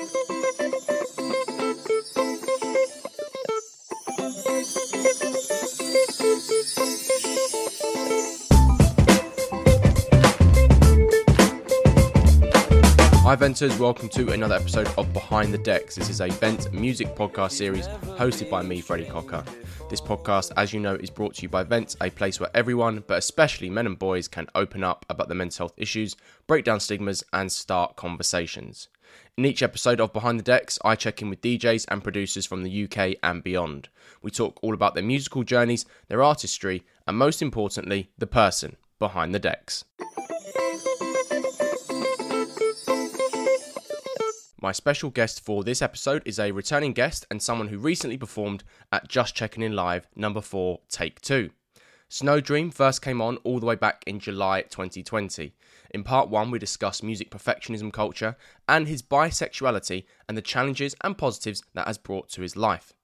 Hi, Venters. Welcome to another episode of Behind the Decks. This is a Vent music podcast series hosted by me, Freddie Cocker. This podcast, as you know, is brought to you by Vent, a place where everyone, but especially men and boys, can open up about their mental health issues, break down stigmas, and start conversations. In each episode of Behind the Decks, I check in with DJs and producers from the UK and beyond. We talk all about their musical journeys, their artistry, and most importantly, the person behind the decks. My special guest for this episode is a returning guest and someone who recently performed at Just Checking In Live number 4 Take 2. Snowdream first came on all the way back in July 2020. In part 1 we discuss music perfectionism culture and his bisexuality and the challenges and positives that has brought to his life.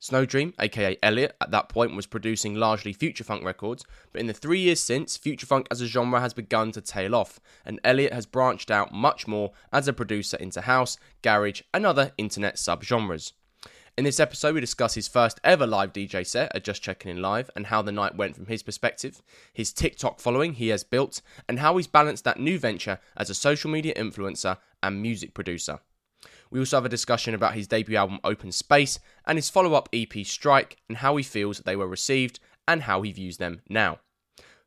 Snowdream, aka Elliot, at that point was producing largely future funk records, but in the three years since, future funk as a genre has begun to tail off, and Elliot has branched out much more as a producer into house, garage, and other internet subgenres. In this episode, we discuss his first ever live DJ set at Just Checking In Live and how the night went from his perspective, his TikTok following he has built, and how he's balanced that new venture as a social media influencer and music producer. We also have a discussion about his debut album Open Space and his follow up EP Strike and how he feels they were received and how he views them now.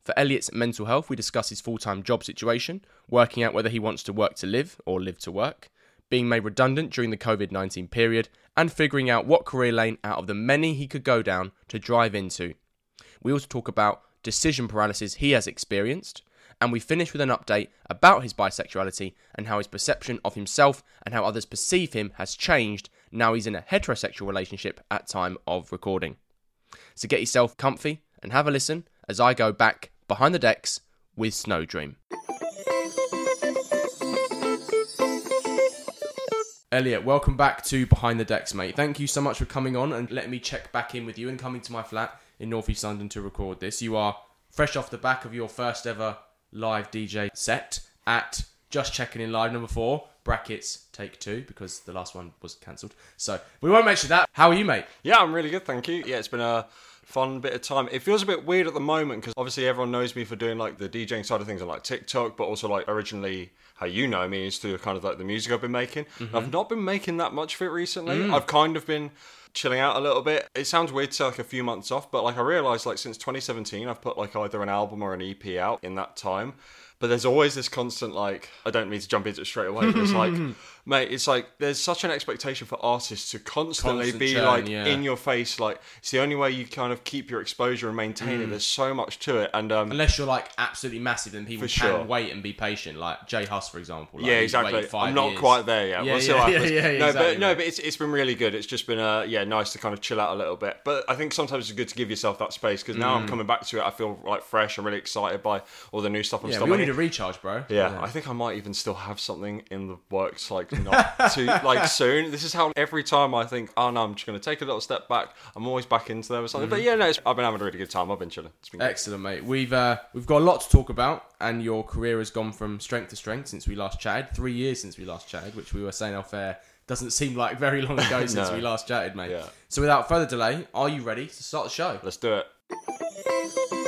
For Elliot's mental health, we discuss his full time job situation, working out whether he wants to work to live or live to work, being made redundant during the COVID 19 period, and figuring out what career lane out of the many he could go down to drive into. We also talk about decision paralysis he has experienced, and we finish with an update about his bisexuality and how his perception of himself and how others perceive him has changed now he's in a heterosexual relationship at time of recording. So get yourself comfy and have a listen as I go back behind the decks with Snow Elliot, welcome back to Behind the Decks, mate. Thank you so much for coming on and letting me check back in with you and coming to my flat in North East London to record this. You are fresh off the back of your first ever live DJ set at Just Checking In Live number four, brackets take two, because the last one was cancelled. So we won't mention that. How are you, mate? Yeah, I'm really good, thank you. Yeah, it's been a fun bit of time. It feels a bit weird at the moment because obviously everyone knows me for doing like the DJing side of things on like TikTok, but also like originally how you know me is through kind of like the music I've been making. Mm-hmm. I've not been making that much of it recently. Mm. I've kind of been chilling out a little bit. It sounds weird to like a few months off, but like I realized like since 2017 I've put like either an album or an EP out in that time. But there's always this constant like I don't mean to jump into it straight away, but it's like mate, it's like there's such an expectation for artists to constantly Constant be churn, like yeah. in your face like it's the only way you kind of keep your exposure and maintain Mm. it. There's so much to it and um Unless you're like absolutely massive, then people can sure. wait and be patient. Like J Hus, for example. Like, yeah, exactly. I'm not years. quite there yet. Yeah, we'll yeah, yeah, happens. yeah, no, exactly, but no, but it's it's been really good. It's just been uh yeah, nice to kind of chill out a little bit. But I think sometimes it's good to give yourself that space because now I'm coming back to it. I feel like fresh. I'm really excited by all the new stuff I'm Yeah, we all need a recharge, bro. Yeah, I think I might even still have something in the works, like not too like soon. This is how every time I think, oh no, I'm just going to take a little step back. I'm always back into them or something. But yeah, no, it's, I've been having a really good time. I've been chilling. It's been. Excellent, mate. We've uh, we've got a lot to talk about, and your career has gone from strength to strength since we last chatted. Three years since we last chatted, which we were saying off air doesn't seem like very long ago since No. we last chatted, mate. Yeah. So without further delay, are you ready to start the show? Let's do it.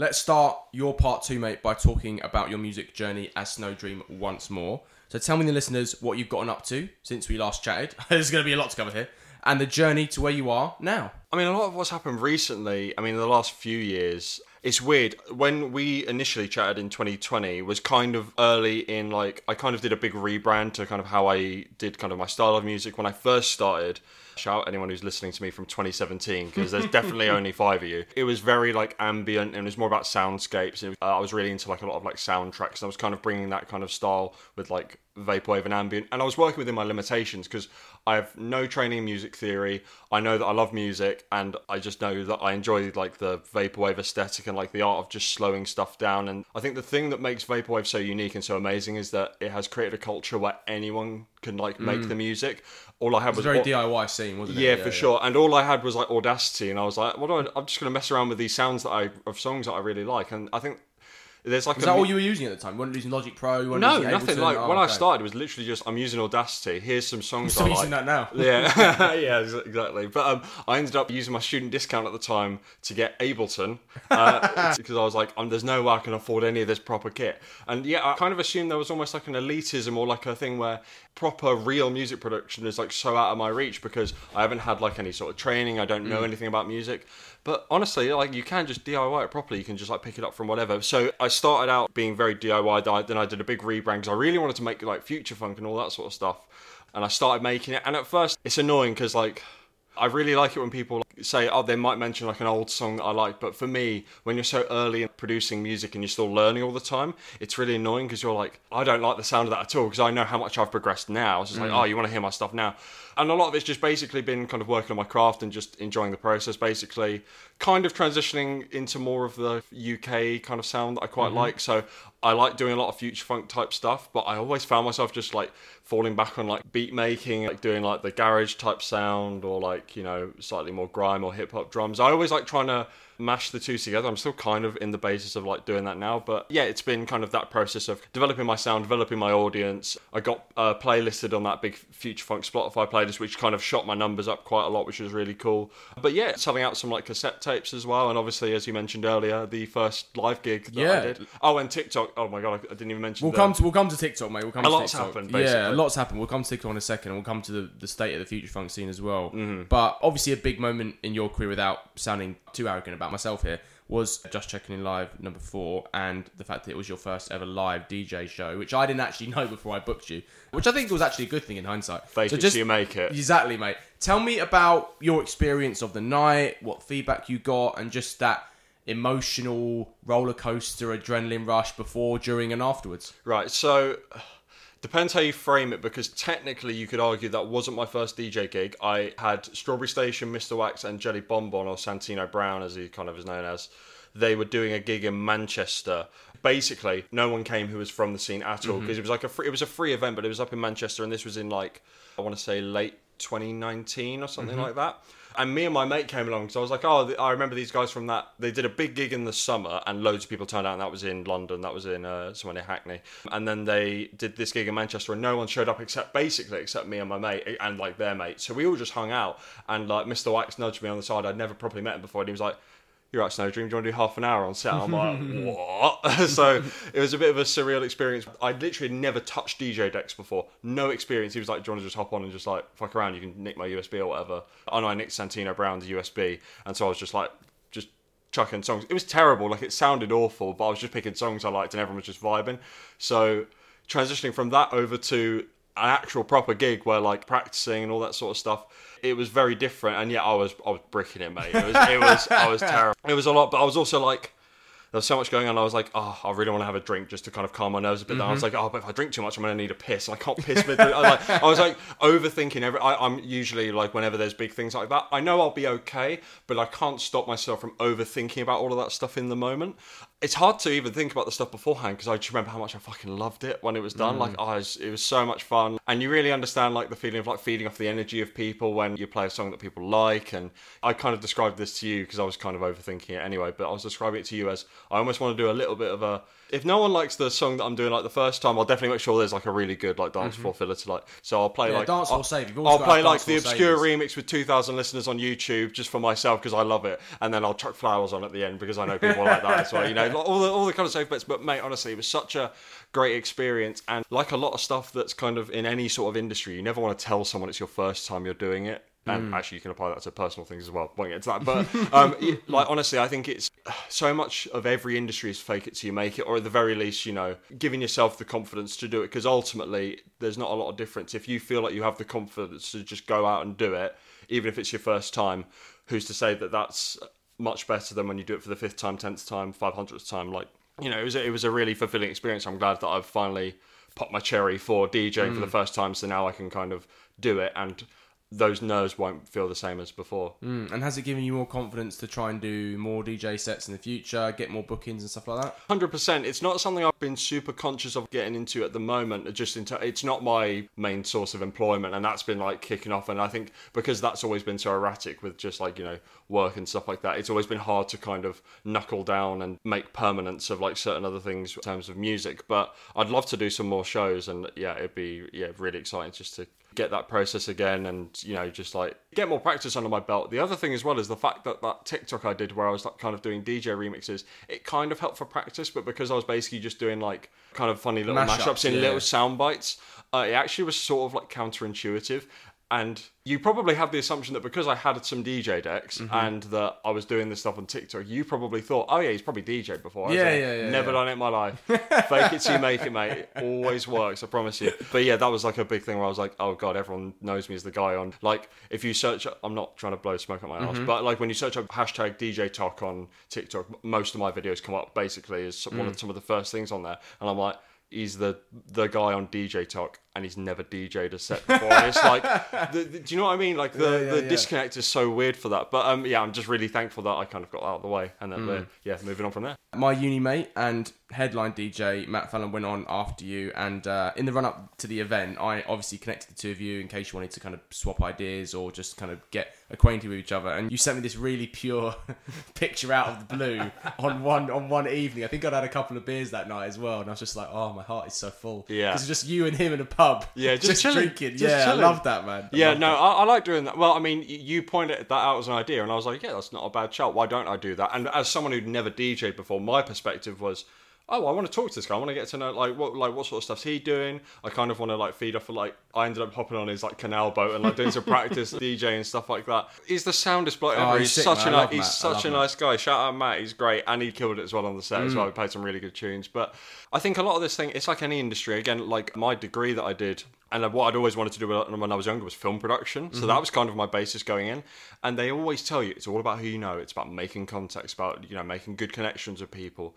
Let's start your part two, mate, by talking about your music journey as Snowdream once more. So tell me, the listeners, what you've gotten up to since we last chatted. There's going to be a lot to cover here, and the journey to where you are now. I mean, a lot of what's happened recently, I mean, the last few years, it's weird. When we initially chatted in 2020 was kind of early in, like, I kind of did a big rebrand to kind of how I did kind of my style of music when I first started. Shout out anyone who's listening to me from 2017 because there's definitely only five of you. It was very like ambient and it was more about soundscapes. And, uh, I was really into like a lot of like soundtracks and I was kind of bringing that kind of style with like vaporwave and ambient. And I was working within my limitations because I have no training in music theory. I know that I love music and I just know that I enjoy like the vaporwave aesthetic and like the art of just slowing stuff down. And I think the thing that makes vaporwave so unique and so amazing is that it has created a culture where anyone can like make the music. All I had was a very DIY scene, wasn't it? yeah, for sure. And all I had was like Audacity, and I was like, "What do I? I'm just going to mess around with these sounds that I of songs that I really like." And I think There's like Was that all you were using at the time? You weren't using Logic Pro? You weren't no, using nothing. Ableton? Like Oh, when I started, it was literally just I'm using Audacity. Here's some songs Still I using like. that now. Yeah, yeah, exactly. But um, I ended up using my student discount at the time to get Ableton uh, because I was like, um, "There's no way I can afford any of this proper kit." And yeah, I kind of assumed there was almost like an elitism or like a thing where proper real music production is like so out of my reach because I haven't had like any sort of training. I don't Mm. know anything about music. But honestly, like you can just DIY it properly. You can just like pick it up from whatever. So I started out being very DIY. Then I did a big rebrand because I really wanted to make like future funk and all that sort of stuff. And I started making it. And at first, it's annoying because like I really like it when people say, oh, they might mention like an old song that I like. But for me, when you're so early in producing music and you're still learning all the time, it's really annoying because you're like, I don't like the sound of that at all because I know how much I've progressed now. It's just like, mm. oh, you want to hear my stuff now. And a lot of it's just basically been kind of working on my craft and just enjoying the process, basically. Kind of transitioning into more of the UK kind of sound that I quite mm-hmm. like. So I like doing a lot of future funk type stuff, but I always found myself just like falling back on like beat making, like doing like the garage type sound or like, you know, slightly more grime or hip hop drums. I always like trying to mash the two together. I'm still kind of in the basis of like doing that now, but yeah, it's been kind of that process of developing my sound, developing my audience. I got uh, playlisted on that big Future Funk Spotify playlist, which kind of shot my numbers up quite a lot, which was really cool. But yeah, selling out some like cassette tapes as well, and obviously, as you mentioned earlier, the first live gig that Yeah. I did. Oh, and TikTok. Oh my god, I, didn't even mention. We'll come to we'll come to TikTok, mate. We'll come A to lot's TikTok. happened, Yeah, a lot's happened. We'll come to TikTok in a second, and we'll come to the, the state of the future funk scene as well. Mm-hmm. But obviously, a big moment in your career, without sounding too arrogant about myself here, was just checking in live number four, and the fact that it was your first ever live DJ show, which I didn't actually know before I booked you, which I think was actually a good thing in hindsight. Fake So just- you make it. Exactly, mate. Tell me about your experience of the night, what feedback you got, and just that emotional roller coaster adrenaline rush before, during, and afterwards. Right, so depends how you frame it because technically you could argue that wasn't my first DJ gig. I had Strawberry Station, Mr. Wax, and Jelly Bonbon, or Santino Brown as he kind of is known as. They were doing a gig in Manchester. Basically, no one came who was from the scene at all mm-hmm. because it was like a free, it was a free event, but it was up in Manchester, and this was in like I want to say late 2019 or something mm-hmm. like that. And me and my mate came along because I was like, oh, I remember these guys from that. They did a big gig in the summer, and loads of people turned out. And that was in London. That was in uh, somewhere near Hackney. And then they did this gig in Manchester, and no one showed up except basically except me and my mate and like their mate. So we all just hung out. And like Mr. Wax nudged me on the side. I'd never properly met him before, and he was like. You're right, Snowdream. Do you want to do half an hour on set? I'm like, what? so it was a bit of a surreal experience. I'd literally never touched DJ decks before. No experience. He was like, do you want to just hop on and just like fuck around? You can nick my USB or whatever. I know I nicked Santino Brown's USB. And so I was just like, just chucking songs. It was terrible. Like it sounded awful, but I was just picking songs I liked and everyone was just vibing. So transitioning from that over to an actual proper gig where like practicing and all that sort of stuff, it was very different. And yeah, I was I was bricking it, mate. It was it was I was terrible. It was a lot, but I was also like. There was so much going on. I was like, oh, I really want to have a drink just to kind of calm my nerves a bit. Then I was mm-hmm. like, oh, but if I drink too much, I'm going to need a piss, and I can't piss. Mid- I, was like, I was like overthinking every. I, I'm usually like whenever there's big things like that, I know I'll be okay, but I can't stop myself from overthinking about all of that stuff in the moment. It's hard to even think about the stuff beforehand because I just remember how much I fucking loved it when it was done. Like, mm. oh, it was, it was so much fun, and you really understand like the feeling of like feeding off the energy of people when you play a song that people like. And I kind of described this to you because I was kind of overthinking it anyway, but I was describing it to you as I almost want to do a little bit of a. If no one likes the song that I'm doing like the first time, I'll definitely make sure there's like a really good like dance mm-hmm. floor filler to like. So I'll play Yeah, like dance floor I'll, save. You've I'll play like the obscure savers. remix with 2,000 listeners on YouTube just for myself because I love it, and then I'll chuck flowers on at the end because I know people like that as well. You know, like all the all the kind of safe bets. But mate, honestly, it was such a great experience, and like a lot of stuff that's kind of in any sort of industry, you never want to tell someone it's your first time you're doing it. And actually, you can apply that to personal things as well. Won't get to that, but um, like honestly, I think it's so much of every industry is fake it till you make it, or at the very least, you know, giving yourself the confidence to do it. Because ultimately, there's not a lot of difference if you feel like you have the confidence to just go out and do it, even if it's your first time. Who's to say that that's much better than when you do it for the fifth time, tenth time, five hundredth time? Like, you know, it was a, it was a really fulfilling experience. I'm glad that I've finally popped my cherry for DJing for the first time, so now I can kind of do it and those nerves won't feel the same as before. Mm, and has it given you more confidence to try and do more DJ sets in the future, get more bookings and stuff like that? Hundred percent. It's not something I've been super conscious of getting into at the moment. Just in ter- it's not my main source of employment, and that's been like kicking off. And I think because that's always been so erratic with just like you know work and stuff like that, it's always been hard to kind of knuckle down and make permanence of like certain other things in terms of music. But I'd love to do some more shows, and yeah, it'd be yeah really exciting just to get that process again and you know just like get more practice under my belt the other thing as well is the fact that that tiktok i did where i was like kind of doing dj remixes it kind of helped for practice but because i was basically just doing like kind of funny little Mashups, mashups, in yeah. little sound bites uh, it actually was sort of like counterintuitive and you probably have the assumption that because I had some DJ decks Mm-hmm. and that I was doing this stuff on TikTok, you probably thought, oh yeah, he's probably DJed before. Yeah, yeah, yeah, Never yeah. done it in my life. Fake it till you make it, mate. It always works, I promise you. But yeah, that was like a big thing where I was like, oh god, everyone knows me as the guy on. Like, if you search, I'm not trying to blow smoke up my Mm-hmm. ass, but like when you search up hashtag DJTok on TikTok, most of my videos come up basically as one Mm. of some of the first things on there, and I'm like. He's the the guy on DJTok, and he's never DJ'd a set before. And it's like, the, the- do you know what I mean? Like the, Yeah, yeah, the yeah. disconnect is so weird for that. But um, yeah, I'm just really thankful that I kind of got out of the way, and then Mm. we're yeah moving on from there. My uni mate and headline DJ Matt Fallon went on after you, and uh, in the run up to the event, I obviously connected the two of you in case you wanted to kind of swap ideas or just kind of get acquainted with each other. And you sent me this really pure picture out of the blue on one on one evening. I think I'd had a couple of beers that night as well, and I was just like, oh, my heart is so full. Yeah. because it's just you and him in a pub. Yeah, just chilling, drinking. just yeah, chilling. I love that man. I Yeah, no. I, I like doing that. Well, I mean, you pointed that out as an idea, and I was like, yeah, that's not a bad shout. Why don't I do that? And as someone who'd never DJed before, my perspective was, oh, I want to talk to this guy. I want to get to know like what like what sort of stuff's he doing. I kind of want to like feed off of like I ended up hopping on his like canal boat and like doing some practice DJ and stuff like that. He's the soundest bloke Oh, ever. he's He's, sick, such a I ni- love he's Matt. Such a Matt. nice guy. Shout out Matt, he's great, and he killed it as well on the set as mm. well. He played some really good tunes. But I think a lot of this thing, it's like any industry. Again, like my degree that I did, and uh, what I'd always wanted to do when I was younger was film production. So mm-hmm. that was kind of my basis going in. And they always tell you it's all about who you know. It's about making contacts, about you know making good connections with people.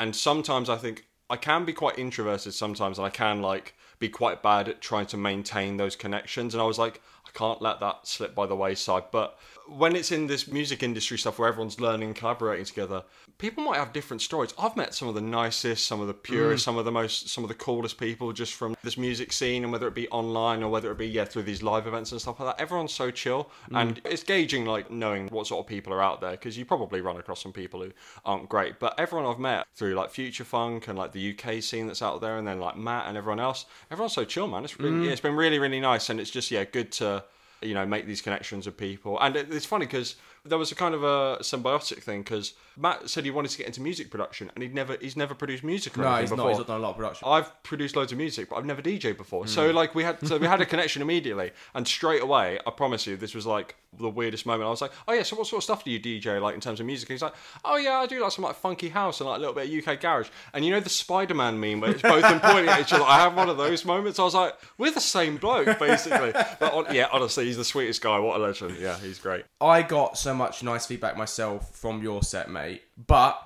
And sometimes I think I can be quite introverted sometimes, and I can like be quite bad at trying to maintain those connections. And I was like, I can't let that slip by the wayside. But when it's in this music industry stuff where everyone's learning, collaborating together, people might have different stories. I've met some of the nicest, some of the purest, mm. some of the most, some of the coolest people just from this music scene, and whether it be online or whether it be yeah through these live events and stuff like that. Everyone's so chill, mm. and it's gauging like knowing what sort of people are out there because you probably run across some people who aren't great. But everyone I've met through like Future Funk and like the UK scene that's out there, and then like Matt and everyone else, everyone's so chill, man. It's really, mm. yeah, it's been really really nice, and it's just yeah good to you know make these connections with people and it, it's funny because there was a kind of a symbiotic thing because matt said he wanted to get into music production and he'd never he's never produced music or No, anything he's before not. He's not done a lot of production. I've produced loads of music, but I've never DJed before. Hmm. So like we had, so we had a connection immediately, and straight away, I promise you, this was like the weirdest moment. I was like, oh yeah, so what sort of stuff do you DJ like in terms of music? And he's like, oh yeah, I do like some like funky house and like a little bit of UK garage. And you know the Spider-Man meme where it's both them pointing at each other. I have one of those moments. I was like, we're the same bloke basically. But on, yeah, honestly, he's the sweetest guy. What a legend. Yeah, he's great. I got so much nice feedback myself from your set, mate. But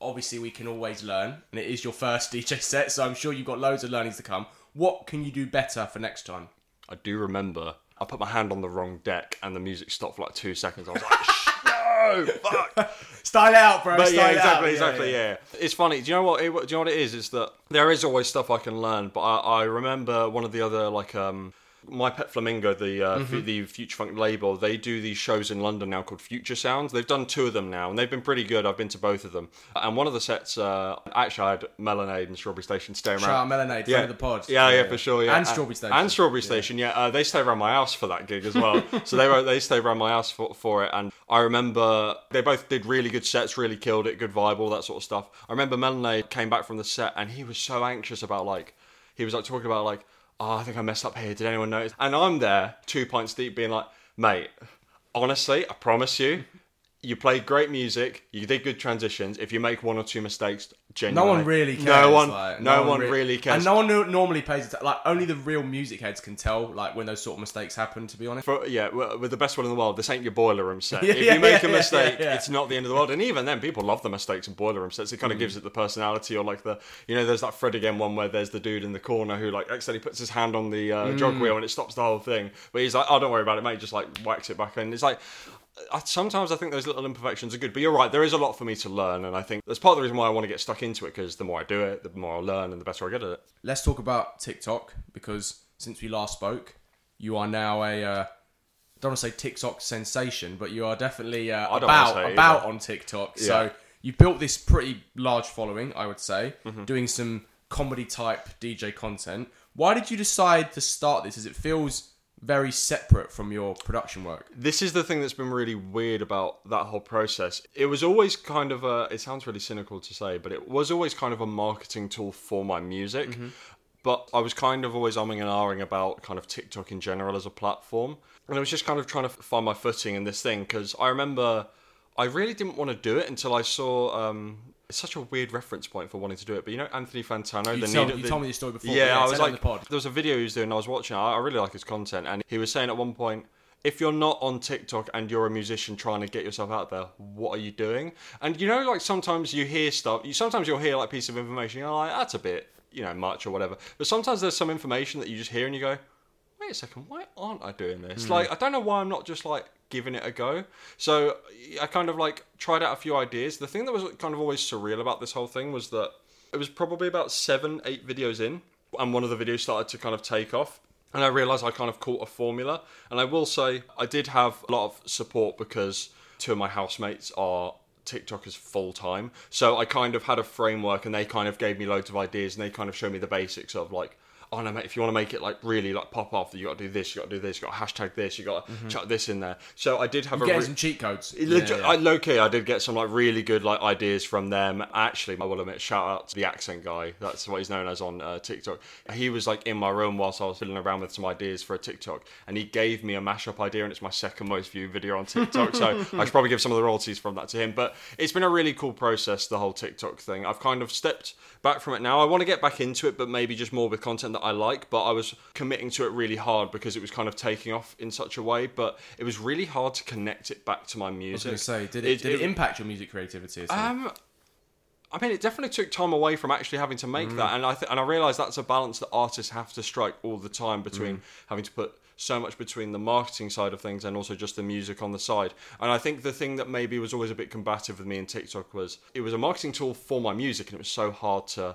obviously, we can always learn, and it is your first DJ set, so I'm sure you've got loads of learnings to come. What can you do better for next time? I do remember I put my hand on the wrong deck and the music stopped for like two seconds. I was like, "Shh, no, fuck. Style out, bro. But style yeah, out. exactly, exactly, yeah, It's funny. Do you know what? It, do you know what it is? Is that there is always stuff I can learn. But I, I remember one of the other like um. My Pet Flamingo, the uh, Mm-hmm. f- the Future Funk label, they do these shows in London now called Future Sounds. They've done two of them now, and they've been pretty good. I've been to both of them, and one of the sets, uh, actually, I had Melonade and Strawberry Station Shout out around. Melonade, yeah. the pod. Yeah, yeah, for sure. Yeah, And Strawberry Station. And Strawberry Station. Yeah, uh, they stayed around my house for that gig as well. so they were they stayed around my house for, for it, and I remember they both did really good sets, really killed it, good vibe, all that sort of stuff. I remember Melonade came back from the set, and he was so anxious about like he was like talking about like. Oh, I think I messed up here. Did anyone notice? And I'm there, two pints deep, being like, mate, honestly, I promise you, you play great music, you did good transitions. If you make one or two mistakes, genuinely, No one really cares. No one, like, no, one, re- really cares. and no one normally pays attention. Like only the real music heads can tell, like when those sort of mistakes happen. To be honest, For, yeah, with the best one in the world, this ain't your boiler room set. Yeah, if you make yeah, a mistake, yeah, it's not the end of the world. And even then, people love the mistakes in boiler room sets. It Mm. kind of gives it the personality, or like the, you know, there's that Fred again one where there's the dude in the corner who like accidentally puts his hand on the uh, jog Mm. wheel and it stops the whole thing. But he's like, oh, don't worry about it, mate. Just like whacks it back in. It's like. I, sometimes I think those little imperfections are good, but you're right. There is a lot for me to learn, and I think that's part of the reason why I want to get stuck into it. Because the more I do it, the more I learn, and the better I get at it. let's talk about TikTok because since we last spoke, you are now a. Uh, I don't want to say TikTok sensation, but you are definitely uh, about wanna say it about on TikTok. Yeah. So you built this pretty large following, I would say, Mm-hmm. doing some comedy type DJ content. Why did you decide to start this? As it feels very separate from your production work. this is the thing that's been really weird about that whole process. It was always kind of a. It sounds really cynical to say, but it was always kind of a marketing tool for my music. But I was kind of always umming and ahhing about kind of TikTok in general as a platform, and I was just kind of trying to find my footing in this thing because I remember I really didn't want to do it until I saw. Um, it's such a weird reference point for wanting to do it, but you know Anthony Fantano. You, the told, need- you the- told me this story before. yeah, I was like, the pod. there was a video he was doing. I was watching. I I really like his content, and he was saying at one point, if you're not on TikTok and you're a musician trying to get yourself out there, what are you doing? And you know, like sometimes you hear stuff. You sometimes you'll hear like a piece of information. You're like, that's a bit, you know, much or whatever. But sometimes there's some information that you just hear and you go, wait a second, why aren't I doing this? Hmm. Like, I don't know why I'm not just like giving it a go. So I kind of like tried out a few ideas. The thing that was kind of always surreal about this whole thing was that it was probably about seven, eight videos in, and one of the videos started to kind of take off. And I realized I kind of caught a formula. And I will say, I did have a lot of support because two of my housemates are TikTokers full time. So I kind of had a framework and they kind of gave me loads of ideas and they kind of showed me the basics of like, oh no, mate, if you want to make it like really like pop off, you got to do this, you got to do this, you got to hashtag this, you got to chuck this in there. So I did have a. Getting re- some cheat codes. it Yeah, yeah. I, low key, I did get some like really good like ideas from them. Actually, I will admit, shout out to the accent guy. That's what he's known as on uh, TikTok. He was like in my room whilst I was fiddling around with some ideas for a TikTok, and he gave me a mashup idea, and it's my second most viewed video on TikTok. so I should probably give some of the royalties from that to him. But it's been a really cool process, the whole TikTok thing. I've kind of stepped back from it now. I want to get back into it, but maybe just more with content that I like. But I was committing to it really hard because it was kind of taking off in such a way. But it was really hard to connect it back to my I was music. going to say, did it, did it, impact your music creativity? Um, I mean, it definitely took time away from actually having to make that, and I th- and I realize that's a balance that artists have to strike all the time between having to put so much between the marketing side of things and also just the music on the side. And I think the thing that maybe was always a bit combative with me in TikTok was it was a marketing tool for my music, and it was so hard to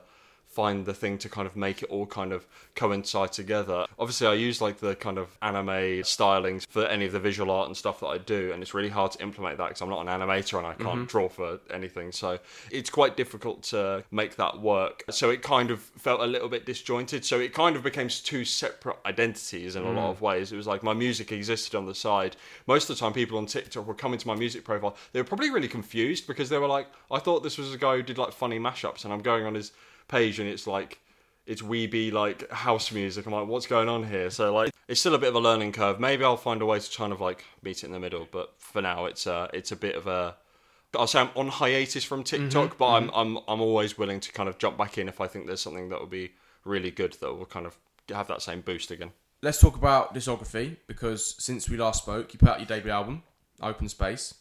find the thing to kind of make it all kind of coincide together. Obviously, I use like the kind of anime stylings for any of the visual art and stuff that I do, and it's really hard to implement that because I'm not an animator and I can't mm-hmm. draw for anything. So it's quite difficult to make that work. So it kind of felt a little bit disjointed. So it kind of became two separate identities in a lot mm. of ways. It was like my music existed on the side. Most of the time, people on TikTok were coming to my music profile. They were probably really confused because they were like, I thought this was a guy who did like funny mashups, and I'm going on his page and it's like it's weeby like house music. I'm like, what's going on here? So like, it's still a bit of a learning curve. Maybe I'll find a way to kind of like meet it in the middle. But for now, it's uh, it's a bit of a. I'll say I'm on hiatus from TikTok, but I'm I'm I'm always willing to kind of jump back in if I think there's something that will be really good that will kind of have that same boost again. Let's talk about discography because since we last spoke, you put out your debut album, Open Space,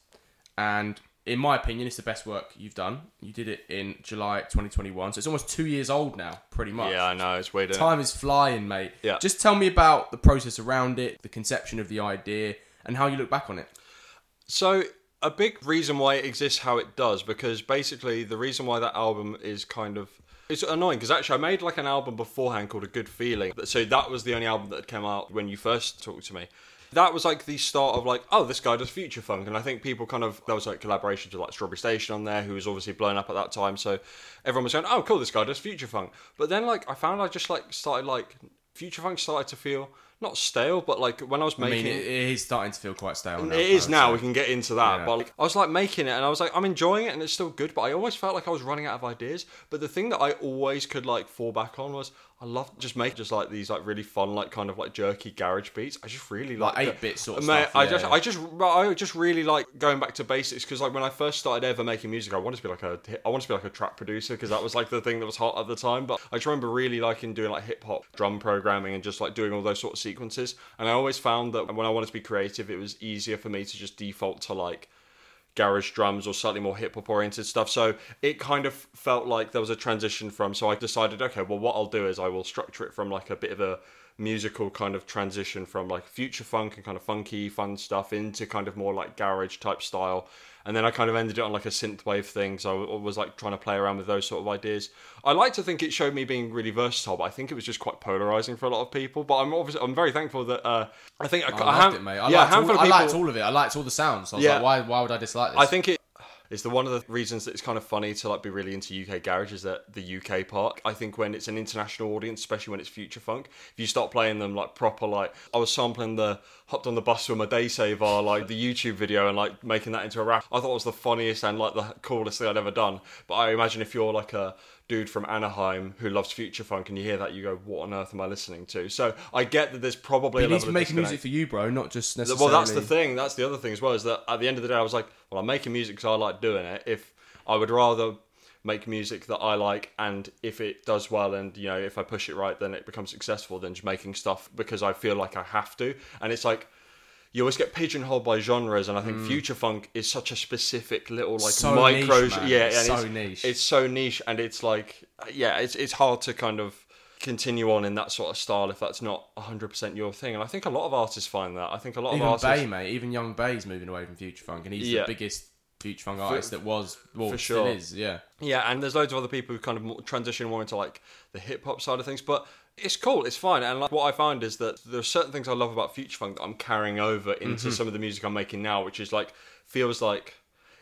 and in my opinion, it's the best work you've done. You did it in July 2021, so it's almost two years old now, pretty much. Yeah, I know it's weird. Time is flying, mate. Yeah. Just tell me about the process around it, the conception of the idea, and how you look back on it. So a big reason why it exists how it does because basically the reason why that album is kind of it's annoying because actually I made like an album beforehand called A Good Feeling. So that was the only album that came out when you first talked to me. That was like the start of like, oh, this guy does future funk, and I think people kind of there was like collaborations with like Strawberry Station on there, who was obviously blown up at that time. So everyone was going, oh, cool, this guy does future funk. But then like I found I just like started like future funk started to feel not stale, but like when I was I making mean, it, it is starting to feel quite stale now. it is now. say. We can get into that. Yeah. But like, I was like making it, and I was like, I'm enjoying it, and it's still good. But I always felt like I was running out of ideas. But the thing that I always could like fall back on was I love just make just like these like really fun, like kind of like jerky garage beats. I just really like, Like 8-bit sort of Mate, stuff, I yeah, just. I just, I just really like going back to basics because like when I first started ever making music, I wanted to be like a, I wanted to be like a track producer because that was like the thing that was hot at the time. But I just remember really liking doing like hip hop drum programming and just like doing all those sort of sequences. And I always found that when I wanted to be creative, it was easier for me to just default to like garage drums or slightly more hip hop oriented stuff. So it kind of felt like there was a transition from. So I decided, okay, well, what I'll do is I will structure it from like a bit of a musical kind of transition from like future funk and kind of funky fun stuff into kind of more like garage type style. And then I kind of ended it on like a synthwave thing. So I was like trying to play around with those sort of ideas. I like to think it showed me being really versatile, but I think it was just quite polarizing for a lot of people. But I'm obviously I'm very thankful that uh, I think I loved hand- it, mate. I, yeah, liked, all, of I liked all of it. I liked all the sounds. I was Yeah. like, why, why would I dislike this? I think it is the one of the reasons that it's kind of funny to like be really into UK garage is that the UK part. I think when it's an international audience, especially when it's future funk, if you start playing them like proper, like I was sampling the hopped on the bus with my day saver, like the YouTube video, and like making that into a rap. I thought it was the funniest and like the coolest thing I'd ever done. But I imagine if you're like a dude from Anaheim who loves future funk and you hear that, you go, "What on earth am I listening to?" So I get that there's probably you a need to be making music for you, bro, not just necessarily. Well, that's the thing. That's the other thing as well. Is that at the end of the day, I was like, well, I'm making music because I like doing it. If I would rather make music that I like, and if it does well, and you know, if I push it right, then it becomes successful. Than just making stuff because I feel like I have to. And it's like you always get pigeonholed by genres, and I think future funk is such a specific little like Mm. So micro. niche. Yeah, It's so it's, niche. It's so niche, and it's like yeah, it's it's hard to kind of continue on in that sort of style if that's not 100% your thing and i think a lot of artists find that i think a lot Even of artists Bae, mate. Even Yung Bae's moving away from future funk, and he's Yeah. the biggest future funk artist that was, well, for still sure. is. Yeah. Yeah, and there's loads of other people who kind of more- transition more into like the hip hop side of things, but it's cool, it's fine. And like what I find is that there are certain things I love about future funk that I'm carrying over into mm-hmm. some of the music I'm making now, which is like feels like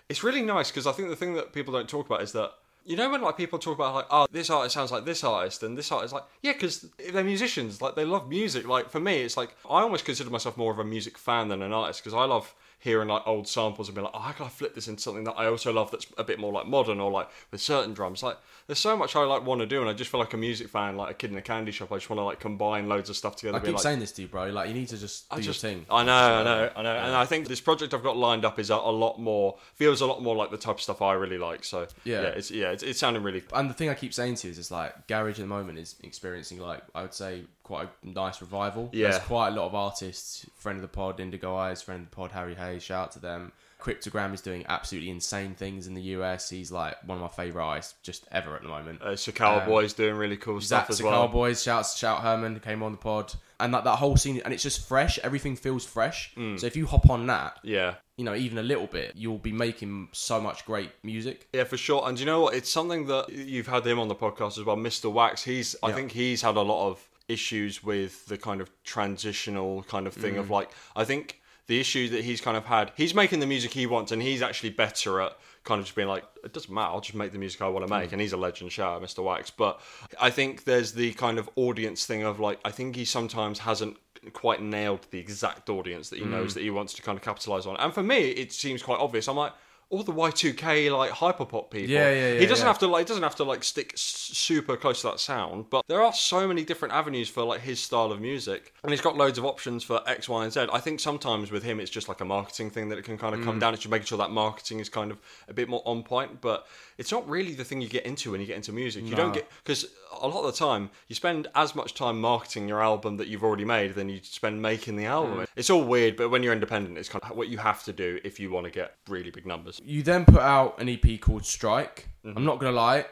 it's really nice because I think the thing that people don't talk about is that you know when like people talk about like oh this artist sounds like this artist and this artist like yeah because they're musicians like they love music like for me it's like I almost consider myself more of a music fan than an artist because I love hearing like old samples and being like oh how can I flip this into something that I also love that's a bit more like modern or like with certain drums like there's so much I like want to do and I just feel like a music fan like a kid in a candy shop I just want to like combine loads of stuff together I keep like, saying this to you, bro. Like, you need to just do I just, your thing. I know, I know, I know, and I think this project I've got lined up is a, a lot more feels a lot more like the type of stuff I really like. So Yeah. yeah, it's yeah, it's, it's sounding really. And the thing I keep saying to you is, it's like garage at the moment is experiencing like I would say quite a nice revival. Yeah. There's quite a lot of artists. Friend of the pod, Indigo Eyes. Friend of the pod, Harry Hayes. Shout out to them. Cryptogram is doing absolutely insane things in the US. He's like one of my favorite artists just ever at the moment. Uh, Um, Boy's doing really cool stuff as the well. Cowboys, shouts shout Herman who came on the pod, and that that whole scene, and it's just fresh. Everything feels fresh. Mm. So if you hop on that, Yeah, you know, even a little bit, you'll be making so much great music. yeah, for sure. And you know what? It's something that you've had him on the podcast as well, Mr. Wax. He's, I Yeah. think he's had a lot of issues with the kind of transitional kind of Mm. thing of like, I think the issue that he's kind of had, he's making the music he wants, and he's actually better at kind of just being like, it doesn't matter, I'll just make the music I want to make. Mm. And he's a legend, shout out Mr. Wax. But I think there's the kind of audience thing of like, I think he sometimes hasn't quite nailed the exact audience that he Mm. knows that he wants to kind of capitalize on. And for me, it seems quite obvious. I'm like, all the Y2K like hyperpop people. Yeah, yeah, yeah, He doesn't yeah. have to like doesn't have to like stick s- super close to that sound, but there are so many different avenues for like his style of music, and he's got loads of options for X, Y, and Z. I think sometimes with him, it's just like a marketing thing that it can kind of Mm. come down. It's just making sure that marketing is kind of a bit more on point, but it's not really the thing you get into when you get into music. You don't get because a lot of the time you spend as much time marketing your album that you've already made than you spend making the album. Mm. It's all weird, but when you're independent, it's kind of what you have to do if you want to get really big numbers. You then put out an EP called Strike. I'm not gonna lie, it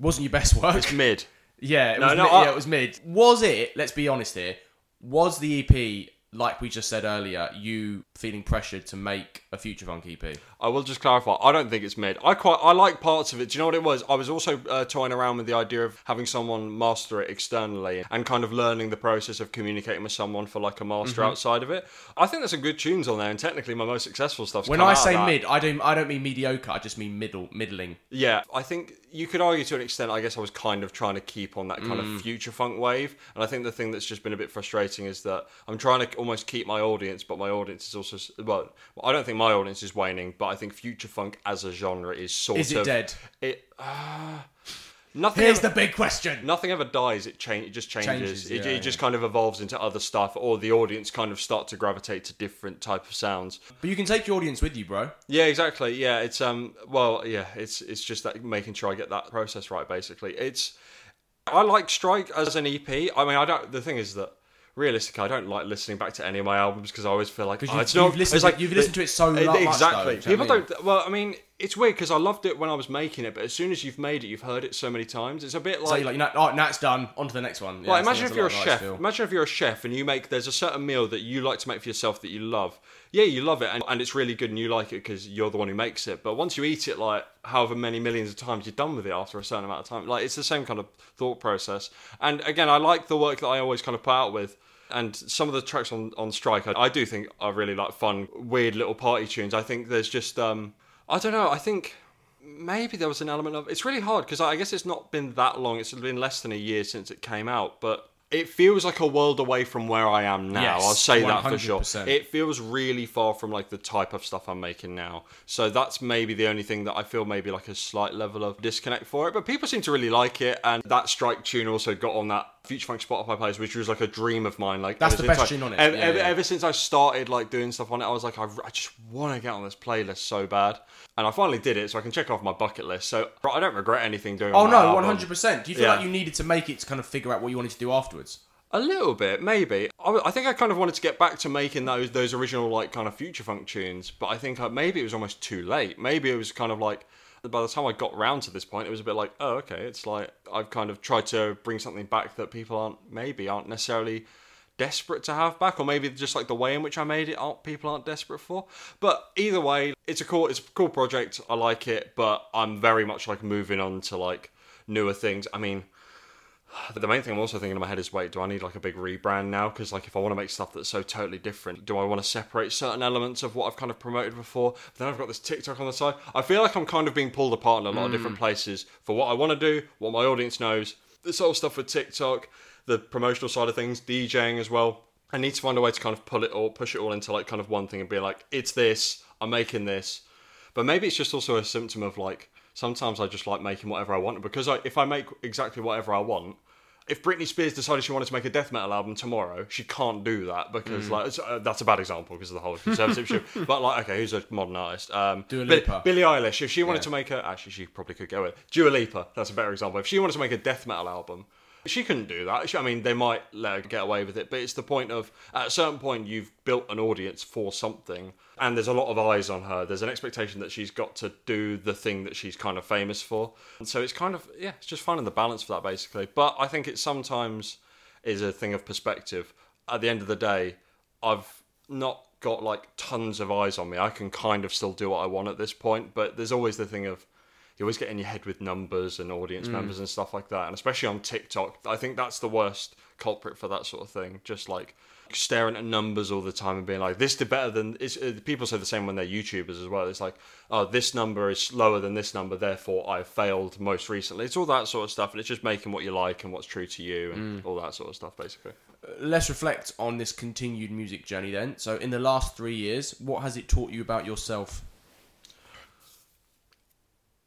wasn't your best work. Mm-hmm. It's mid. Yeah, it No, was no, mid, I- yeah, it was mid. Was it? Let's be honest here. Was the EP like we just said earlier? You feeling pressured to make a future funk EP? I will just clarify. I don't think it's mid. I quite I like parts of it. Do you know what it was? I was also uh, toying around with the idea of having someone master it externally and kind of learning the process of communicating with someone for like a master Mm-hmm. outside of it. I think there's some good tunes on there, and technically my most successful stuff. When I say mid, I don't I don't mean mediocre. I just mean middle, middling. Yeah, I think you could argue to an extent, I guess I was kind of trying to keep on that kind Mm. of future funk wave. And I think the thing that's just been a bit frustrating is that I'm trying to almost keep my audience, but my audience is also, well, I don't think my audience is waning, but I think future funk as a genre is sort Is it of. dead? It, uh, nothing. Here's ever, the big question. Nothing ever dies. It change. It just changes. Changes, it, yeah, it just yeah. kind of evolves into other stuff, or the audience kind of start to gravitate to different type of sounds. But you can take your audience with you, bro. Yeah, exactly. Yeah, it's um. Well, yeah, it's it's just that making sure I get that process right. Basically, it's. I like Strike as an EP. I mean, I don't. The thing is that realistically, I don't like listening back to any of my albums because I always feel like oh, you've- it's not. listened it's to- like you've listened to it so Eh, much, Exactly. know People I don't. Well, I mean, it's weird because I loved it when I was making it, but as soon as you've made it, you've heard it so many times. It's a bit like. you're like, you know, oh, now it's done. On to the next one. Yeah, Like, imagine if you're a chef. feel. Imagine if you're a chef and you make there's a certain meal that you like to make for yourself that you love. Yeah, you love it and, and it's really good and you like it because you're the one who makes it. But once you eat it like however many millions of times, you're done with it after a certain amount of time. Like it's the same kind of thought process. And again, I like the work that I always kind of put out with. And some of the tracks on, on Strike, I, I do think are really like fun, weird little party tunes. I think there's just, um, I don't know. I think maybe there was an element of it's really hard because I guess it's not been that long. It's been less than a year since it came out, but it feels like a world away from where I am now. Yes, I'll say that for sure. It feels really far from like the type of stuff I'm making now. So that's maybe the only thing that I feel maybe like a slight level of disconnect for it. But people seem to really like it, and that strike tune also got on that Future Funk Spotify plays, which was like a dream of mine. Like That's the best I- tune on it. Ever, Yeah, ever, yeah. ever since I started like doing stuff on it, I was like, I, I just want to get on this playlist so bad, and I finally did it, so I can check off my bucket list. So I don't regret anything doing. Oh no, one hundred percent. Do you feel Yeah. like you needed to make it to kind of figure out what you wanted to do afterwards? A little bit, maybe. I, I think I kind of wanted to get back to making those those original like kind of future funk tunes, but I think I, maybe it was almost too late. Maybe it was kind of like by the time I got round to this point, it was a bit like, oh, okay, it's like I've kind of tried to bring something back that people aren't maybe aren't necessarily desperate to have back, or maybe just like the way in which I made it, aren't people aren't desperate for. But either way, it's a cool it's a cool project. I like it, but I'm very much like moving on to like newer things. I mean. The main thing I'm also thinking in my head is, wait, do I need like a big rebrand now? Because like, if I want to make stuff that's so totally different, do I want to separate certain elements of what I've kind of promoted before? Then I've got this TikTok on the side. I feel like I'm kind of being pulled apart in a lot of different mm. places for what I want to do, what my audience knows, this whole stuff with TikTok, the promotional side of things, DJing as well. I need to find a way to kind of pull it all, push it all into like kind of one thing and be like, it's this, I'm making this. But maybe it's just also a symptom of like sometimes I just like making whatever I want because I, if I make exactly whatever I want, if Britney Spears decided she wanted to make a death metal album tomorrow, she can't do that because like it's, uh, that's a bad example because of the whole conservative shit. But like, okay, who's a modern artist? Um, Dua Lipa. Billie Eilish. If she wanted Yeah. to make a, actually, she probably could go with Dua Lipa. That's a better example. If she wanted to make a death metal album. She couldn't do that. I mean, they might let her get away with it, but it's the point of at a certain point you've built an audience for something, and there's a lot of eyes on her. There's an expectation that she's got to do the thing that she's kind of famous for, and so it's kind of yeah, it's just finding the balance for that basically. But I think it sometimes is a thing of perspective. At the end of the day, I've not got like tons of eyes on me. I can kind of still do what I want at this point, but there's always the thing of you always get in your head with numbers and audience mm. members and stuff like that. And especially on TikTok, I think that's the worst culprit for that sort of thing. Just like staring at numbers all the time and being like, this did better than. It's, uh, people say the same when they're YouTubers as well. It's like, oh, this number is lower than this number, therefore I failed most recently. It's all that sort of stuff. And it's just making what you like and what's true to you and mm. all that sort of stuff, basically. Uh, let's reflect on this continued music journey then. So, in the last three years, what has it taught you about yourself?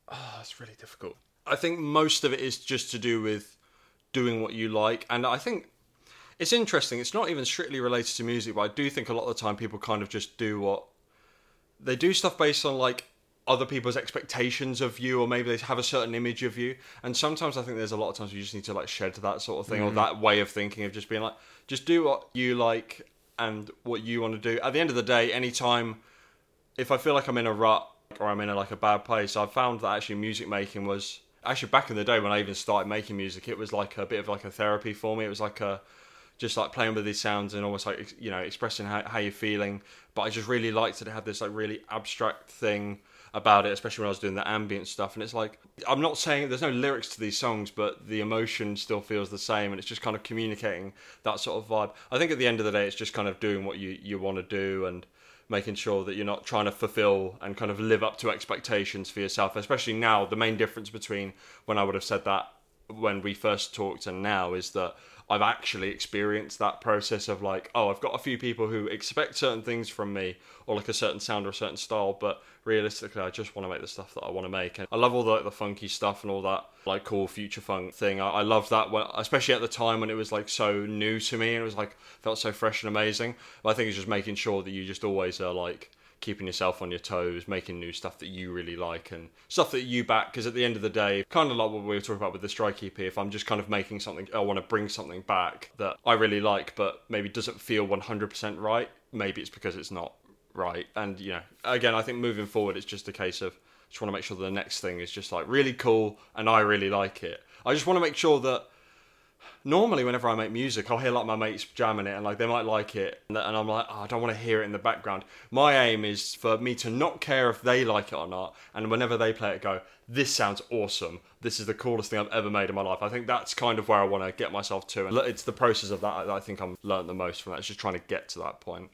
Ah, oh, that's really difficult. I think most of it is just to do with doing what you like, and I think it's interesting. It's not even strictly related to music, but I do think a lot of the time people kind of just do what they do stuff based on like other people's expectations of you, or maybe they have a certain image of you. And sometimes I think there's a lot of times you just need to like shed that sort of thing or mm. that way of thinking of just being like, just do what you like and what you want to do. At the end of the day, anytime if I feel like I'm in a rut or I'm in a, like a bad place, I've found that actually music making was actually back in the day when I even started making music, it was like a bit of like a therapy for me. It was like a just like playing with these sounds and almost like you know expressing how, how you're feeling. But I just really liked that it had this like really abstract thing about it, especially when I was doing the ambient stuff. And it's like I'm not saying there's no lyrics to these songs, but the emotion still feels the same, and it's just kind of communicating that sort of vibe. I think at the end of the day, it's just kind of doing what you you want to do and making sure that you're not trying to fulfill and kind of live up to expectations for yourself. Especially now, the main difference between when I would have said that when we first talked and now is that I've actually experienced that process of like, oh, I've got a few people who expect certain things from me or like a certain sound or a certain style, but realistically, I just want to make the stuff that I want to make. And I love all the, the funky stuff and all that like cool future funk thing. I, I loved that, when, especially at the time when it was like so new to me and it was like felt so fresh and amazing. But I think it's just making sure that you just always are like keeping yourself on your toes, making new stuff that you really like and stuff that you back. Because at the end of the day, kind of like what we were talking about with the Strike EP, if I'm just kind of making something, I want to bring something back that I really like, but maybe doesn't feel 100% right, maybe it's because it's not right. And, you know, again, I think moving forward, it's just a case of just want to make sure the next thing is just like really cool and I really like it. I just want to make sure that normally whenever I make music, I'll hear like my mates jamming it and like they might like it, and, I'm like, oh, I don't want to hear it in the background. My aim is for me to not care if they like it or not, and whenever they play it, go, this sounds awesome. This is the coolest thing I've ever made in my life. I think that's kind of where I want to get myself to, and it's the process of that I think I'm learned the most from that. It's just trying to get to that point.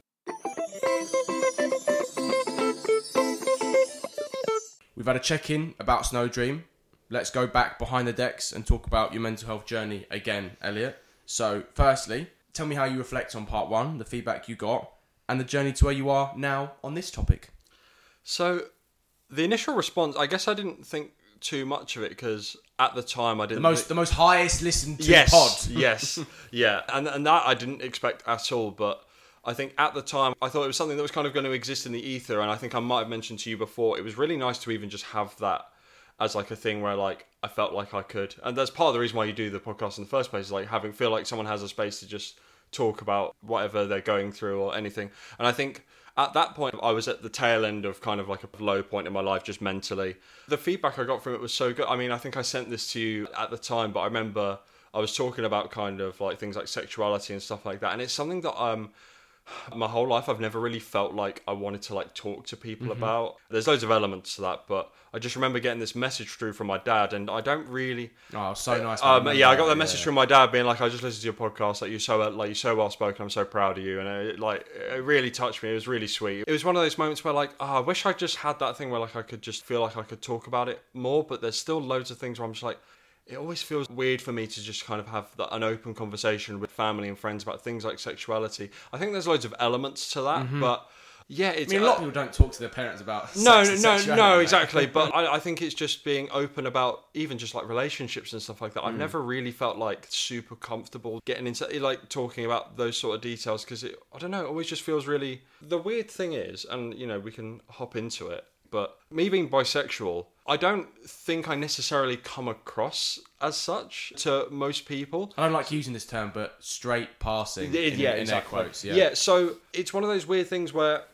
We've had a check in about Snowdream let's go back behind the decks and talk about your mental health journey again, Elliot. So, firstly, tell me how you reflect on part one, the feedback you got, and the journey to where you are now on this topic. So, the initial response, I guess I didn't think too much of it because at the time I didn't. The most, think... the most highest listened to yes, pod. yes, yeah, and and that I didn't expect at all. But I think at the time I thought it was something that was kind of going to exist in the ether, and I think I might have mentioned to you before. It was really nice to even just have that as like a thing where like I felt like I could, and that's part of the reason why you do the podcast in the first place. Is like having feel like someone has a space to just talk about whatever they're going through or anything. And I think at that point I was at the tail end of kind of like a low point in my life just mentally. The feedback I got from it was so good. I mean, I think I sent this to you at the time, but I remember I was talking about kind of like things like sexuality and stuff like that, and it's something that um my whole life I've never really felt like I wanted to like talk to people mm-hmm. about. There's loads of elements to that, but I just remember getting this message through from my dad, and I don't really. Oh, so nice. Um, yeah, I got that message yeah. from my dad being like, "I just listened to your podcast. Like you're so like you're so well spoken. I'm so proud of you." And it, like it really touched me. It was really sweet. It was one of those moments where like, oh, I wish I just had that thing where like I could just feel like I could talk about it more. But there's still loads of things where I'm just like it always feels weird for me to just kind of have an open conversation with family and friends about things like sexuality. I think there's loads of elements to that, mm-hmm. but yeah, it's I mean, a lot of people don't talk to their parents about no, no, no, no, exactly. but I, I, think it's just being open about even just like relationships and stuff like that. Mm. I've never really felt like super comfortable getting into like talking about those sort of details because I don't know, it always just feels really. The weird thing is, and you know, we can hop into it but me being bisexual, I don't think I necessarily come across as such to most people. I don't like using this term, but straight passing. In, yeah, in exactly. quotes. Yeah. yeah, so it's one of those weird things where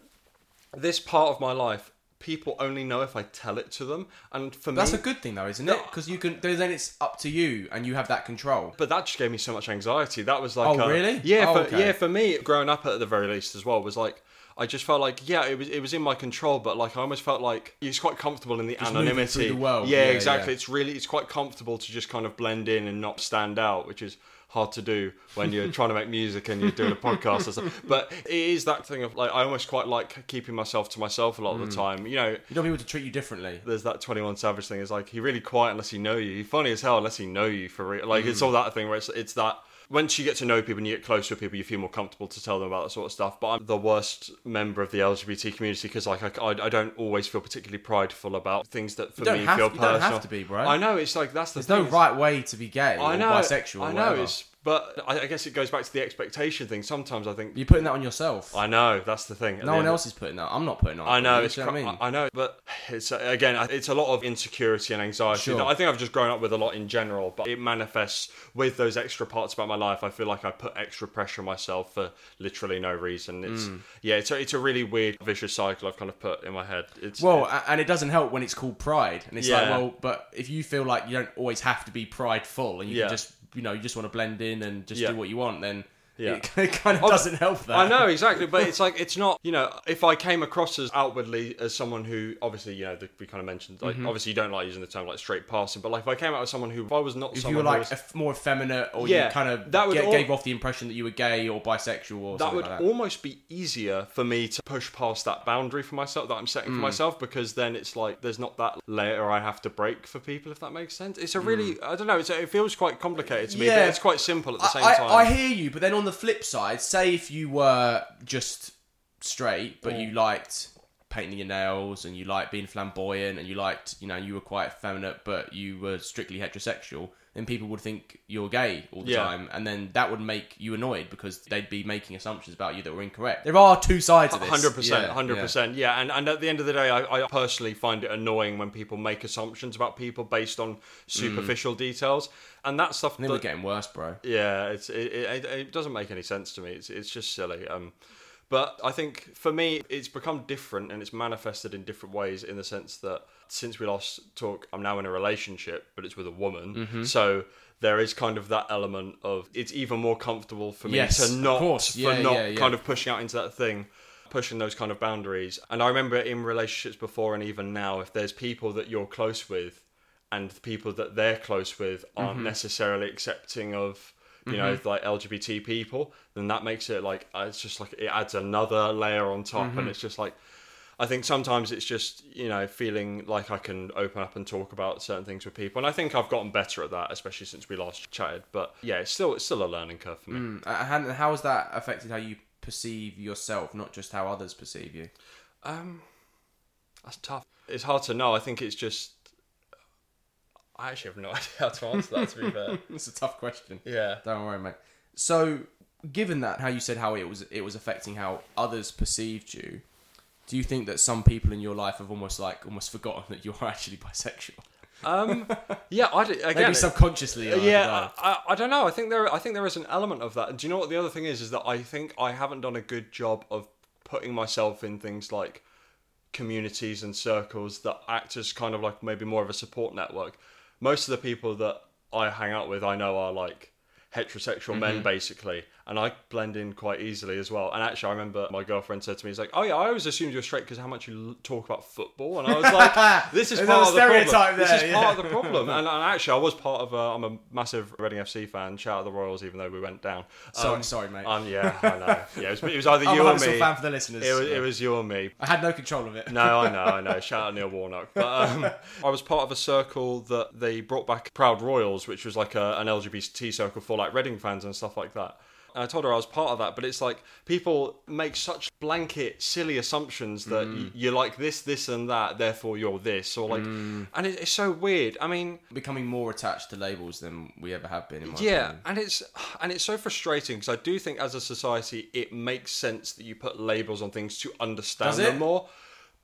this part of my life people only know if I tell it to them. And for That's me, that's a good thing though, isn't it? Because you can. Then it's up to you, and you have that control. But that just gave me so much anxiety. That was like, oh a, really? Yeah, oh, for, okay. yeah. For me, growing up at the very least as well was like I just felt like yeah, it was it was in my control, but like I almost felt like it's quite comfortable in the just anonymity. The world. Yeah, yeah exactly. Yeah. It's really it's quite comfortable to just kind of blend in and not stand out, which is hard to do when you're trying to make music and you're doing a podcast or something. But it is that thing of like I almost quite like keeping myself to myself a lot of the mm. time. You know, you don't want people to treat you differently. There's that Twenty One Savage thing. Is like he really quiet unless he know you. He funny as hell unless he know you for real. Like mm. it's all that thing where it's it's that once you get to know people and you get closer with people, you feel more comfortable to tell them about that sort of stuff. But I'm the worst member of the LGBT community because like I, I, I, don't always feel particularly prideful about things that for me feel personal. You don't have to be, bro. I know it's like that's the. There's thing. no right way to be gay I know, bisexual. I know it's but I, I, guess it goes back to the expectation thing. Sometimes I think you're putting that on yourself. I know that's the thing. No one else is putting that. I'm not putting on. I know. It's. Cr- I, mean? I know, but it's again, it's a lot of insecurity and anxiety. Sure. I think I've just grown up with a lot in general, but it manifests with those extra parts about my life. I feel like I put extra pressure on myself for literally no reason. It's mm. yeah, it's a, it's a really weird vicious cycle I've kind of put in my head. It's well, and it doesn't help when it's called pride, and it's yeah. like, well, but if you feel like you don't always have to be prideful, and you yeah. can just you know you just want to blend in and just yeah. do what you want, then Yeah. it, it kind of doesn't help that. I know exactly, but it's like it's not. You know, if I came across as outwardly as someone who obviously, you know, the, we kind of mentioned, like, obviously you don't like using the term like straight passing, but like if I came out as someone who, if I was not If you someone were who like was- eff- more effeminate, or Yeah, you kind of that would ga- all- gave off the impression that you were gay or bisexual or that something would like that. almost be easier for me to push past that boundary for myself that I'm setting Mm. for myself because then it's like there's not that layer I have to break for people if that makes sense. It's a really I don't know. It's, it feels quite complicated to me, but Mm. Yeah. it's quite simple at the same I, time. I hear you, but then on the flip side, say if you were just straight, but you mm. liked painting your nails and you liked being flamboyant and you liked, you know, you were quite effeminate, but you were strictly heterosexual, then people would think you're gay all the Yeah. time, and then that would make you annoyed because they'd be making assumptions about you that were incorrect. There are two sides of this. Hundred percent, hundred percent, yeah. And and at the end of the day, I, I personally find it annoying when people make assumptions about people based on superficial details, and that stuff. I think we're getting worse, bro. yeah, it's it, it, it doesn't make any sense to me. It's it's just silly. Um, but I think for me, it's become different and it's manifested in different ways. In the sense that since we last talked, I'm now in a relationship, but it's with a woman. Mm-hmm. So there is kind of that element of it's even more comfortable for me Yes, to not for Yeah, not yeah, yeah. kind of pushing out into that thing pushing those kind of boundaries and i remember in relationships before and even now if there's people that you're close with and the people that they're close with aren't Mm-hmm. necessarily accepting of you know like lgbt people then that makes it like uh, it's just like it adds another layer on top Mm-hmm. and it's just like I think sometimes it's just you know feeling like I can open up and talk about certain things with people, and I think I've gotten better at that, especially since we last chatted. But yeah, it's still it's still a learning curve for me. Mm, And how has that affected how you perceive yourself, not just how others perceive you? Um, that's tough. It's hard to know. I think it's just. I actually have no idea how to answer that. To be fair, It's a tough question. yeah. Don't worry, mate. So, given that, how you said how it was it was affecting how others perceived you, do you think that some people in your life have almost like almost forgotten that you're actually bisexual? Um, yeah. I d- again. Maybe it- subconsciously. I yeah, I, I don't know. I think there, I think there is an element of that. And do you know what the other thing is? Is that I think I haven't done a good job of putting myself in things like communities and circles that act as kind of like maybe more of a support network. Most of the people that I hang out with, I know are like heterosexual Mm-hmm. men basically, and I blend in quite easily as well. And actually, I remember my girlfriend said to me, "He's like, oh yeah, I always assumed you were straight because how much you l- talk about football." And I was like, "This is part of the problem. stereotype This there, is part of the problem." And, and actually, I was part of. A, I'm a massive Reading FC fan. Shout out the Royals, even though we went down. So, Um, sorry, mate. um, yeah, I know. Yeah, it was, it was either I'm you or me. fan for the listeners. It was, it was you or me. I had no control of it. No, I know, I know. Shout out Neil Warnock. But um, I was part of a circle that they brought back Proud Royals, which was like a, an LGBT circle for like Reading fans and stuff like that. I told her I was part of that, but it's like people make such blanket, silly assumptions that mm. y- you're like this, this, and that, therefore you're this, or like, mm. and it, it's so weird. I mean, Becoming more attached to labels than we ever have been. In my yeah, opinion. and it's and it's so frustrating because I do think as a society it makes sense that you put labels on things to understand them more.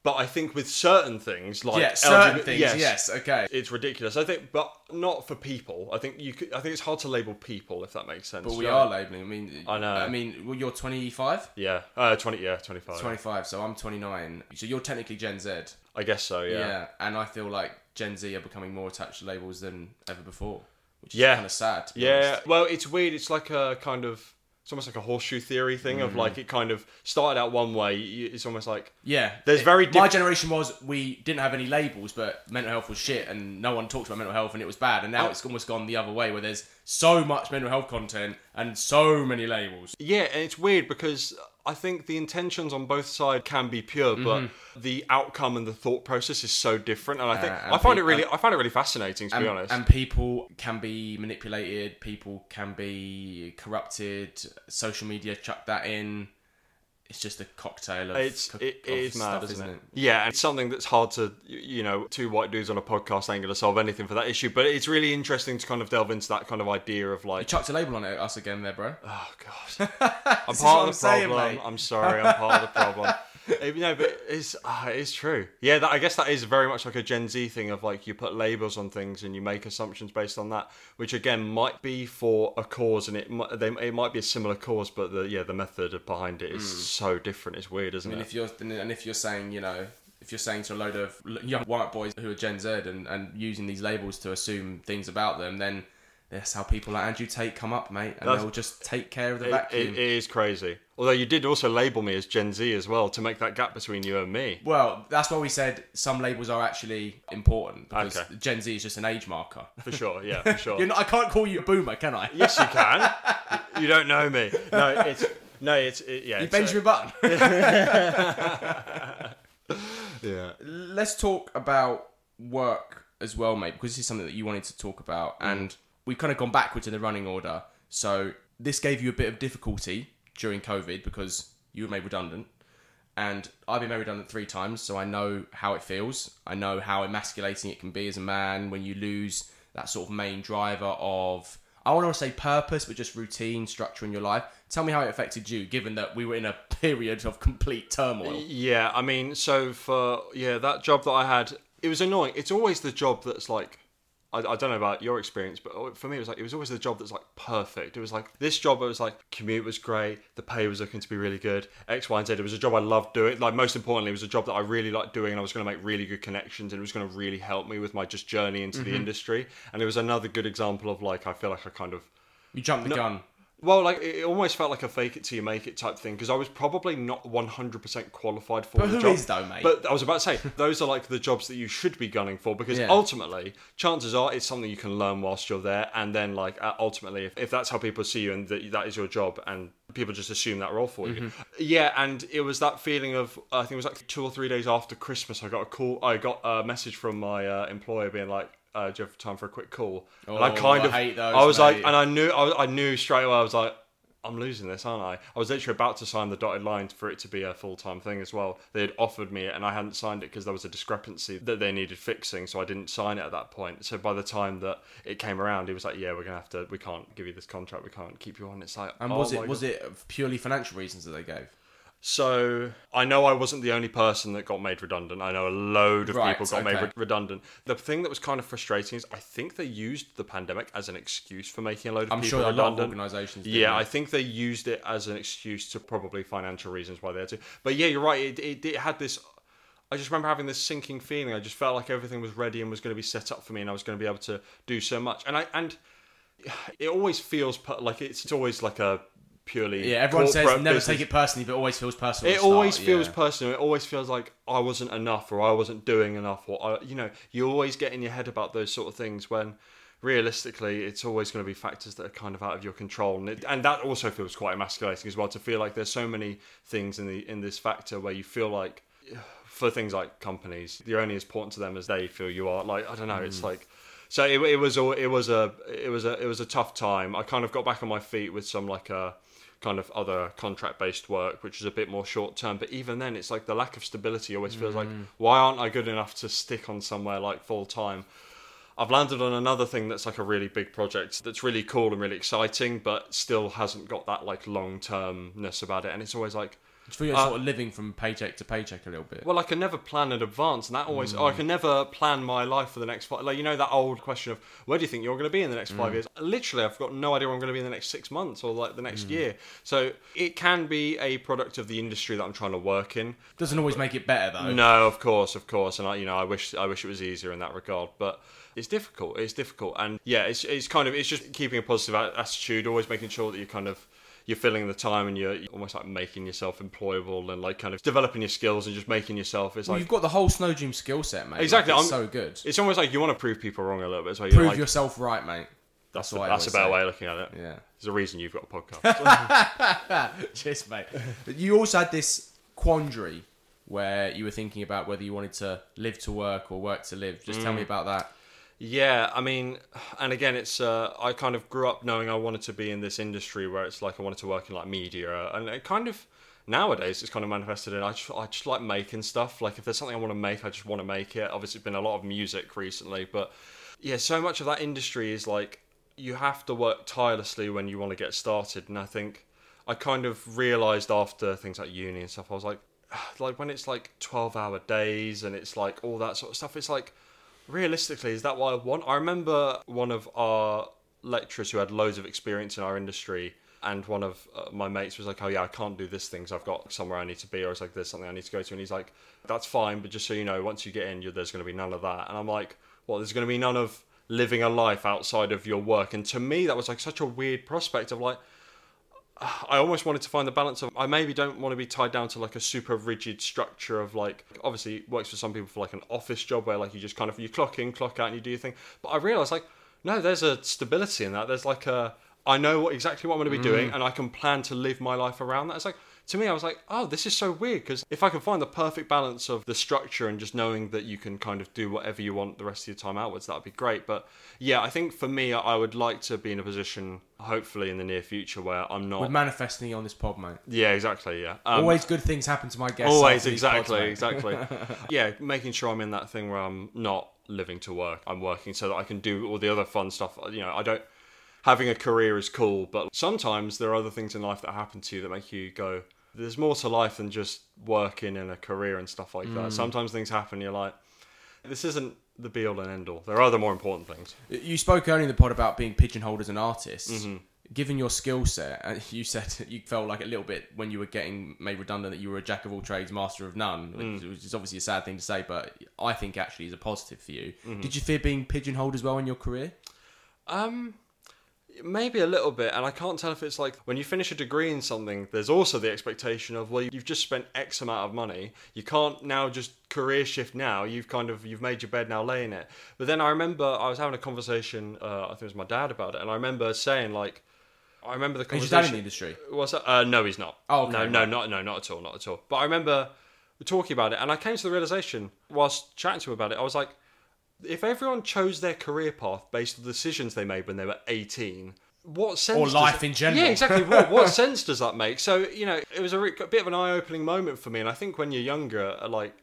But I think with certain things like yeah, certain LGBT things. Yes. okay. it's ridiculous. I think, but not for people. I think you. Could, I think it's hard to label people if that makes sense. But we are labeling. I mean, I know. I mean, well, you're 25. Yeah, uh, twenty. Yeah, twenty-five. 25, so I'm 29. So you're technically Gen Z. I guess so. Yeah. Yeah. and I feel like Gen Z are becoming more attached to labels than ever before, which is Yeah. kind of sad. Yeah. honest. Well, it's weird. It's like a kind of. It's almost like a horseshoe theory thing of Mm-hmm. like it kind of started out one way. It's almost like Yeah, There's It- very My diff- generation was we didn't have any labels, but mental health was shit, and no one talked about mental health, and it was bad. And now Oh. it's almost gone the other way, where there's so much mental health content and so many labels. Yeah, and it's weird because I think the intentions on both sides can be pure, but the outcome and the thought process is so different. And I think Mm-hmm. Uh, and I find pe- it really, I find it really fascinating to and, be honest. and people can be manipulated, people can be corrupted. Social media chuck that in. It's just a cocktail of it's co- it, it of is mad, stuff, isn't it? Yeah, and it's something that's hard to you know, two white dudes on a podcast ain't gonna solve anything for that issue. But it's really interesting to kind of delve into that kind of idea of like You chucked a label on it, us again, there, bro. oh god, I'm part of the saying, problem. mate. I'm sorry, I'm part of the problem. No, but it's uh, it's true. Yeah, that, I guess that is very much like a Gen Z thing of like you put labels on things and you make assumptions based on that, which again might be for a cause and it might, they, it might be a similar cause, but the yeah the method behind it is so different. It's weird, isn't And it? if you're and if you're saying, you know, if you're saying to a load of young white boys who are Gen Z and, and using these labels to assume things about them, then that's how people like Andrew Tate come up, mate, and That's- they'll just take care of the It, vacuum. it, is crazy. Although you did also label me as Gen Z as well to make that gap between you and me. well, that's why we said some labels are actually important because Okay. Gen Z is just an age marker. For sure, yeah, for sure. Not, I can't call you a boomer, can I? yes, you can. you don't know me. No, it's no, it's it, yeah. You Benjamin Button. yeah. Let's talk about work as well, mate, because this is something that you wanted to talk about, Mm. and we've kind of gone backwards in the running order. So this gave you a bit of difficulty during COVID because you were made redundant, and I've been made redundant three times, so I know how it feels. I know how emasculating it can be as a man when you lose that sort of main driver of. I want to say purpose, but just routine, structure in your life. Tell me how it affected you, given that we were in a period of complete turmoil. Yeah, I mean, so for yeah, that job that I had, it was annoying. It's always the job that's like, I, I don't know about your experience, but for me, it was like it was always the job that's like perfect. It was like this job. It was like commute was great, the pay was looking to be really good. X, Y, and Z. It was a job I loved doing. Like most importantly, it was a job that I really liked doing, and I was going to make really good connections, and it was going to really help me with my just journey into the mm-hmm. industry. And it was another good example of like I feel like I kind of You jumped the gun. Well, like it almost felt like a fake it till you make it type thing because I was probably not one hundred percent qualified for But the who job. is though, mate? But I was about to say those are like the jobs that you should be gunning for because Yeah. ultimately, chances are it's something you can learn whilst you're there, and then like uh, ultimately, if, if that's how people see you and that, that is your job, and people just assume that role for you, Mm-hmm. yeah. And it was that feeling of I think it was like two or three days after Christmas, I got a call, I got a message from my uh, employer being like. Uh, do you have time for a quick call? and I Oh, kind I of, hate those, I was like, and I knew, I, I knew straight away. I was like, I'm losing this, aren't I? I was literally about to sign the dotted line for it to be a full time thing as well. They had offered me it, and I hadn't signed it because there was a discrepancy that they needed fixing, so I didn't sign it at that point. So by the time that it came around, he was like, "Yeah, we're gonna have to. We can't give you this contract. We can't keep you on." It's like, And oh was it was God. it purely financial reasons that they gave? So I know I wasn't the only person that got made redundant. I know a load of Right, people got made re- redundant. The thing that was kind of frustrating is I think they used the pandemic as an excuse for making a load of I'm people sure a lot of redundant. organisations. did, Yeah. I think they used it as an excuse to probably financial reasons why they had to. But yeah, you're right. It, it, it had this. I just remember having this sinking feeling. I just felt like everything was ready and was going to be set up for me, and I was going to be able to do so much. And I and it always feels like it's, it's always like a purely yeah, everyone says never business. take it personally, but it always feels personal. It always start, feels yeah. personal. It always feels like I wasn't enough or I wasn't doing enough or I, you know, you always get in your head about those sort of things when realistically it's always going to be factors that are kind of out of your control and it, and that also feels quite emasculating as well to feel like there's so many things in the in this factor where you feel like for things like companies you're only as important to them as they feel you are like I don't know it's mm. like so it, it was a it was a it was a it was a tough time I kind of got back on my feet with some like a kind of other contract based work, which is a bit more short term. But even then, it's like the lack of stability always feels like, mm. why aren't I good enough to stick on somewhere like full time? I've landed on another thing that's like a really big project that's really cool and really exciting, but still hasn't got that like long termness about it. And it's always like, Do you feel you're Uh, sort of living from paycheck to paycheck a little bit? well, I can never plan in advance, and that always, or I can never plan my life for the next five. Like you know that old question of where do you think you're going to be in the next five hmm. years? Literally, I've got no idea where I'm going to be in the next six months or like the next hmm. year. So it can be a product of the industry that I'm trying to work in. Doesn't always make it better though. No, of course, of course, and I, you know, I wish, I wish it was easier in that regard, but it's difficult. It's difficult, and yeah, it's it's kind of it's just keeping a positive attitude, always making sure that you kind of you're filling the time and you're almost like making yourself employable and like kind of developing your skills and just making yourself. It's Well, like you've got the whole Snowdream skill set, mate. Exactly, Like, it's I'm- so good. it's almost like you want to prove people wrong a little bit. So you're Prove like, yourself right, mate. that's what that's a better say. way of looking at it. Yeah. There's a reason you've got a podcast. Cheers, mate. But you also had this quandary where you were thinking about whether you wanted to live to work or work to live. Just tell Mm. me about that. Yeah, I mean, and again, it's uh, I kind of grew up knowing I wanted to be in this industry where it's like I wanted to work in like media, and it kind of nowadays it's kind of manifested in I just I just like making stuff. Like if there's something I want to make, I just want to make it. Obviously, it's been a lot of music recently, but yeah, so much of that industry is like you have to work tirelessly when you want to get started, and I think I kind of realized after things like uni and stuff, I was like, like when it's like twelve hour days and it's like all that sort of stuff, it's like realistically, is that what I want? I remember one of our lecturers who had loads of experience in our industry, and one of uh, my mates was like, "Oh yeah, I can't do this thing, so I've got somewhere I need to be, or it's like there's something I need to go to," and he's like, "That's fine, but just so you know, once you get in, there's going to be none of that." And I'm like, "Well, there's going to be none of living a life outside of your work. And to me, that was like such a weird prospect of like, I almost wanted to find the balance of I maybe don't want to be tied down to like a super rigid structure of like obviously it works for some people for like an office job where like you just kind of you clock in, clock out, and you do your thing. But I realized like no, there's a stability in that. There's like a I know what, exactly what I'm going to be doing, mm. and I can plan to live my life around that. It's like to me, I was like, oh, this is so weird because if I can find the perfect balance of the structure and just knowing that you can kind of do whatever you want the rest of your time outwards, that'd be great. But yeah, I think for me, I would like to be in a position, hopefully in the near future, where I'm not. We're manifesting on this pod, mate. yeah, exactly. Yeah. Um, Always good things happen to my guests. Always, these pods, exactly, exactly. yeah, making sure I'm in that thing where I'm not living to work. I'm working so that I can do all the other fun stuff. You know, I don't. Having a career is cool, but sometimes there are other things in life that happen to you that make you go. There's more to life than just working in a career and stuff like Mm. that. Sometimes things happen. You're like, this isn't the be all and end all. There are other more important things. You spoke earlier in the pod about being pigeonholed as an artist. Mm-hmm. Given your skill set, you said you felt like a little bit when you were getting made redundant that you were a jack of all trades, master of none, which, Mm. which is obviously a sad thing to say, but I think actually is a positive for you. Mm-hmm. Did you fear being pigeonholed as well in your career? Um, maybe a little bit, and I can't tell if it's like when you finish a degree in something. There's also the expectation of well, you've just spent X amount of money. You can't now just career shift now. You've kind of you've made your bed now, lay in it. But then I remember I was having a conversation. Uh, I think it was my dad about it, and I remember saying like. I remember the Is your conversation. in the industry? Was that? Uh, no, he's not. Oh, okay, no, no, not no, not at all, not at all. But I remember talking about it, and I came to the realization whilst chatting to him about it. I was like, if everyone chose their career path based on the decisions they made when they were eighteen, what sense? Or does life it- in general. Yeah, exactly. what, what sense does that make? So you know, it was a, re- a bit of an eye-opening moment for me, and I think when you're younger, uh, like.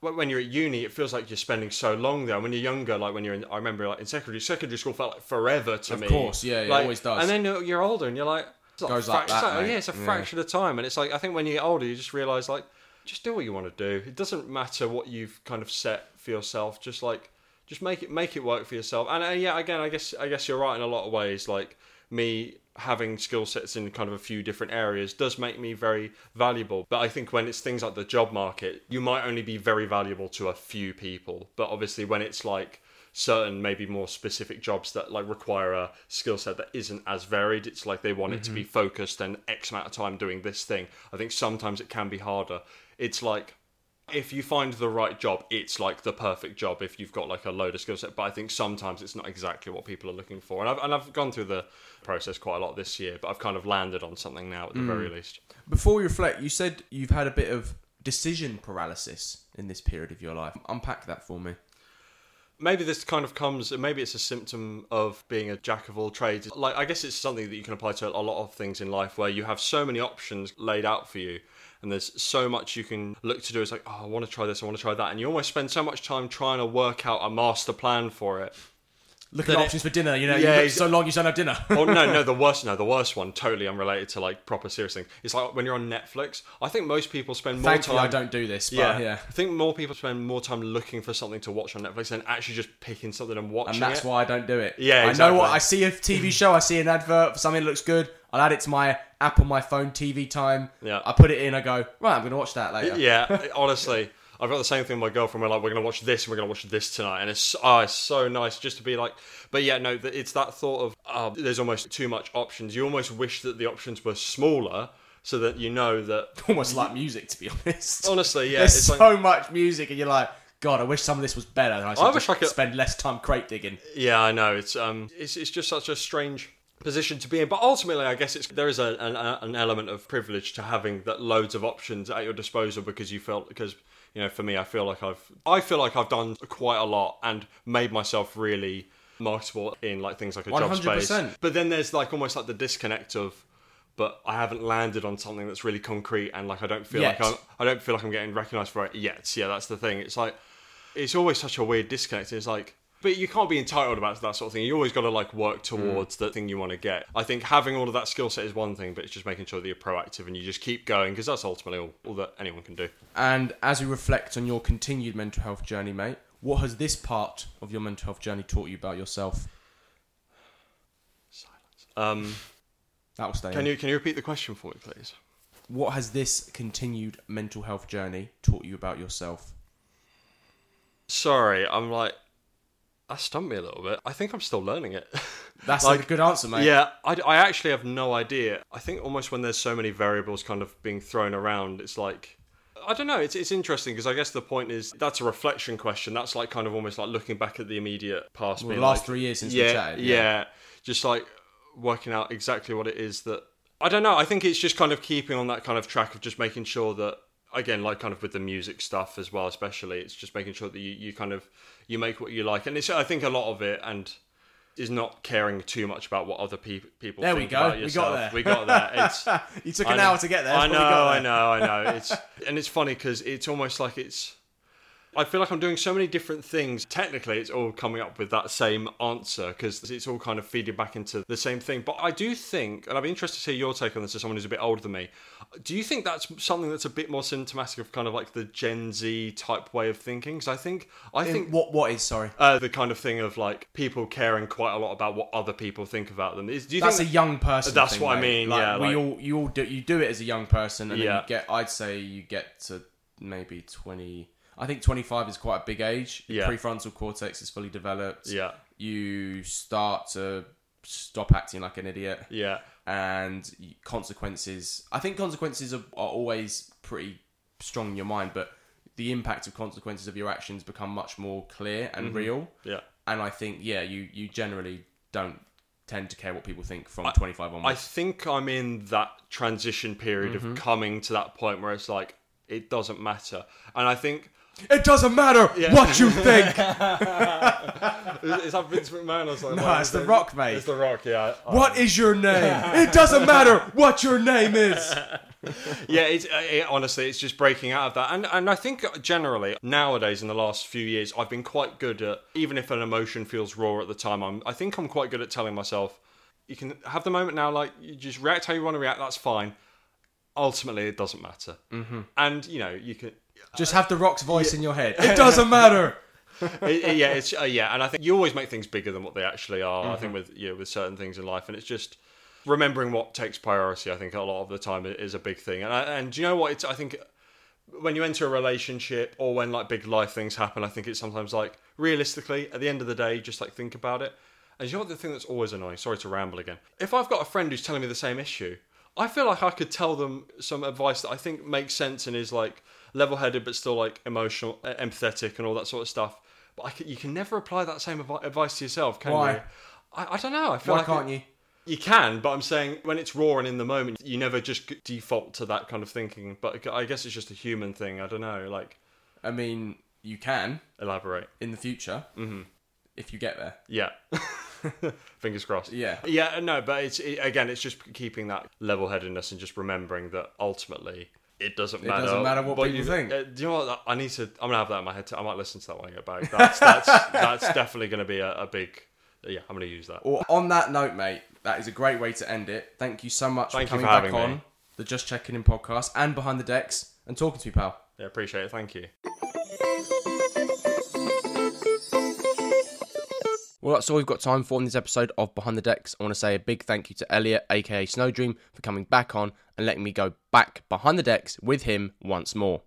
when- you're at uni, it feels like you're spending so long there. When you're younger, like when you're in, I remember like in secondary, secondary school felt like forever to Of me. Of course, yeah, it Like, always does. And then you're- older, and you're like, it's like Goes like that, mate. yeah, it's a Yeah. fraction of time, and it's like I think when you get older, you just realize like just do what you want to do. It doesn't matter what you've kind of set for yourself. Just like just make it make it work for yourself. And uh, yeah, again, I guess I guess you're right in a lot of ways. Like me having skill sets in kind of a few different areas does make me very valuable. But I think when it's things like the job market, you might only be very valuable to a few people. But obviously, when it's like certain maybe more specific jobs that like require a skill set that isn't as varied it's like they want it to be focused and x amount of time doing this thing i think sometimes it can be harder it's like if you find the right job it's like the perfect job if you've got like a load of skill set but i think sometimes it's not exactly what people are looking for and i've, and I've gone through the process quite a lot this year but i've kind of landed on something now at the very mm. least Before we reflect, you said you've had a bit of decision paralysis in this period of your life. Unpack that for me. maybe this kind of comes maybe it's a symptom of being a jack of all trades like i guess it's something that you can apply to a lot of things in life where you have so many options laid out for you and there's so much you can look to do it's like oh i want to try this i want to try that and you almost spend so much time trying to work out a master plan for it Look at it- options for dinner. You know, Yeah, you so long you don't have dinner. oh no no the worst no the worst one totally unrelated to like proper serious things it's like when you're on netflix i think most people spend more Thankfully, time I don't do this. But yeah, yeah. I think more people spend more time looking for something to watch on Netflix than actually just picking something and watching and that's it. why I don't do it. Yeah, exactly. I know what I see a TV show, I see an advert for something that looks good. I'll add it to my app on my phone, TV time. Yeah. I put it in. I go right. I'm going to watch that later. yeah, honestly, I've got the same thing with my girlfriend. We're like, we're gonna watch this and we're gonna watch this tonight, and it's oh, it's so nice just to be like. But yeah, no, it's that thought of oh, there's almost too much options. You almost wish that the options were smaller so that you know that. Almost like music, to be honest. Honestly, yeah, There's it's so like much music, and you're like, God, I wish some of this was better. I, I wish I could- spend less time crate digging. yeah, I know it's um, it's it's just such a strange position to be in. But ultimately, I guess it's there is a, an, an element of privilege to having that loads of options at your disposal because you felt because you know for me, I feel like I've I feel like I've done quite a lot and made myself really marketable in like things like a job space. But then there's like almost like the disconnect of. But I haven't landed on something that's really concrete, and like I don't feel Yet. like I'm, I don't feel like I'm getting recognised for it yet. Yeah, that's the thing. It's like it's always such a weird disconnect. It's like, but you can't be entitled about that sort of thing. You always got to like work towards the thing you want to get. I think having all of that skill set is one thing, but it's just making sure that you're proactive and you just keep going because that's ultimately all, all that anyone can do. And as we reflect on your continued mental health journey, mate, what has this part of your mental health journey taught you about yourself? Um, That will stay. can in. you can you repeat the question for me, please? What has this continued mental health journey taught you about yourself? Sorry, I'm like, That stumped me a little bit. I think I'm still learning it. That's Like, a good answer, mate. Yeah, I, I actually have no idea. I think almost when there's so many variables kind of being thrown around, it's like. I don't know. It's, it's interesting because I guess the point is that's a reflection question. That's like kind of almost like looking back at the immediate past. Well, the last like, three years since yeah, we chatted. yeah, just like working out exactly what it is that I don't know. I think it's just kind of keeping on that kind of track of just making sure that again, like kind of with the music stuff as well, especially, it's just making sure that you, you kind of you make what you like, and it's I think a lot of it and is not caring too much about what other pe- people. There we think go. About We got yourself. there. We got there. It's you took an know- hour to get there. I know, we I know, I know. It's and it's funny because it's almost like it's. I feel like I'm doing so many different things. Technically, it's all coming up with that same answer because it's all kind of feeding back into the same thing. But I do think, and I'd be interested to hear your take on this as someone who's a bit older than me. Do you think that's something that's a bit more symptomatic of kind of like the Gen Z type way of thinking? Because I think, I In- think what what is sorry? uh, the kind of thing of like people caring quite a lot about what other people think about them. Is do you That's think a young person. That's thing, what I mean, Like, yeah, we like- all you all do you do it as a young person, and then you get. I'd say you get to maybe twenty. I think twenty five is quite a big age. Your Yeah. Prefrontal cortex is fully developed. Yeah, You start to stop acting like an idiot, yeah, and consequences. I think consequences are, are always pretty strong in your mind, but the impact of consequences of your actions become much more clear and real. yeah. And I think yeah, you you generally don't tend to care what people think from 25 on. I think I'm in that transition period Mm-hmm. of coming to that point where it's like it doesn't matter, and I think it doesn't matter what you think. is, is that Vince McMahon or something? No, like it's? The Rock, mate. It's the Rock, yeah. what is your name? It doesn't matter what your name is. yeah, it's uh, it, honestly, it's just breaking out of that, and and I think generally nowadays in the last few years, I've been quite good at even if an emotion feels raw at the time, I'm I think I'm quite good at telling myself, you can have the moment now, like you just react how you want to react, that's fine. Ultimately, it doesn't matter, mm-hmm. and you know you can. Just have the Rock's voice in your head. It doesn't matter. it, it- yeah, it's uh, yeah, and I think you always make things bigger than what they actually are. I Mm-hmm. think with you know, with certain things in life, and it's just remembering what takes priority. I think a lot of the time is a big thing, and I, and do you know what? It's I think when you enter a relationship or when like big life things happen, I think it's sometimes like realistically at the end of the day, just like think about it. And you know what the thing that's always annoying? Sorry to ramble again. If I've got a friend who's telling me the same issue, I feel like I could tell them some advice that I think makes sense and is like level-headed but still like emotional, empathetic, and all that sort of stuff. But I can, you can never apply that same advi- advice to yourself, can Why? you? I, I don't know. I feel Why like can't it- you? you can, but I'm saying when it's raw and in the moment, you never just default to that kind of thinking. But I guess it's just a human thing. I don't know. Like, I mean, you can elaborate. in the future mm-hmm. if you get there. Yeah. Fingers crossed. Yeah. Yeah, no, but it's it, again, it's just keeping that level headedness and just remembering that ultimately it doesn't matter. It doesn't matter what people you, think. Uh, do you know what? I need to. I'm gonna have that in my head. Too. I might listen to that when I get back. That's that's that's definitely gonna be a, a big. Yeah, I'm gonna use that. Or on that note, mate, that is a great way to end it. Thank you so much Thank for coming for back on me. the Just Checking In podcast and behind the decks and talking to me, pal. Yeah, appreciate it. Thank you. Well, that's all we've got time for in this episode of Behind the Decks. I want to say a big thank you to Elliot, aka Snowdream, for coming back on and letting me go back behind the decks with him once more.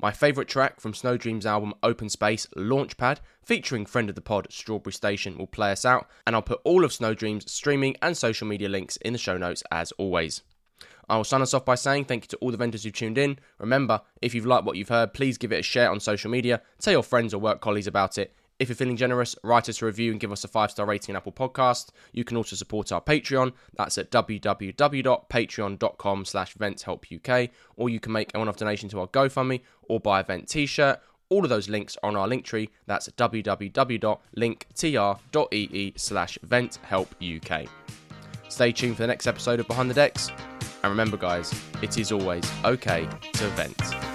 My favourite track from Snowdream's album Open Space Launchpad, featuring friend of the pod Strawberry Station, will play us out, and I'll put all of Snowdream's streaming and social media links in the show notes as always. I will sign us off by saying thank you to all the venters who tuned in. Remember, if you've liked what you've heard, please give it a share on social media, tell your friends or work colleagues about it. If you're feeling generous, write us a review and give us a five star rating on Apple Podcast. You can also support our Patreon. That's at www.patreon.com slash ventshelpuk. Or you can make a one-off donation to our GoFundMe or buy a Vent t-shirt. All of those links are on our link tree. That's www.linktr.ee slash venthelpuk. Stay tuned for the next episode of Behind the Decks. And remember, guys, it is always okay to vent.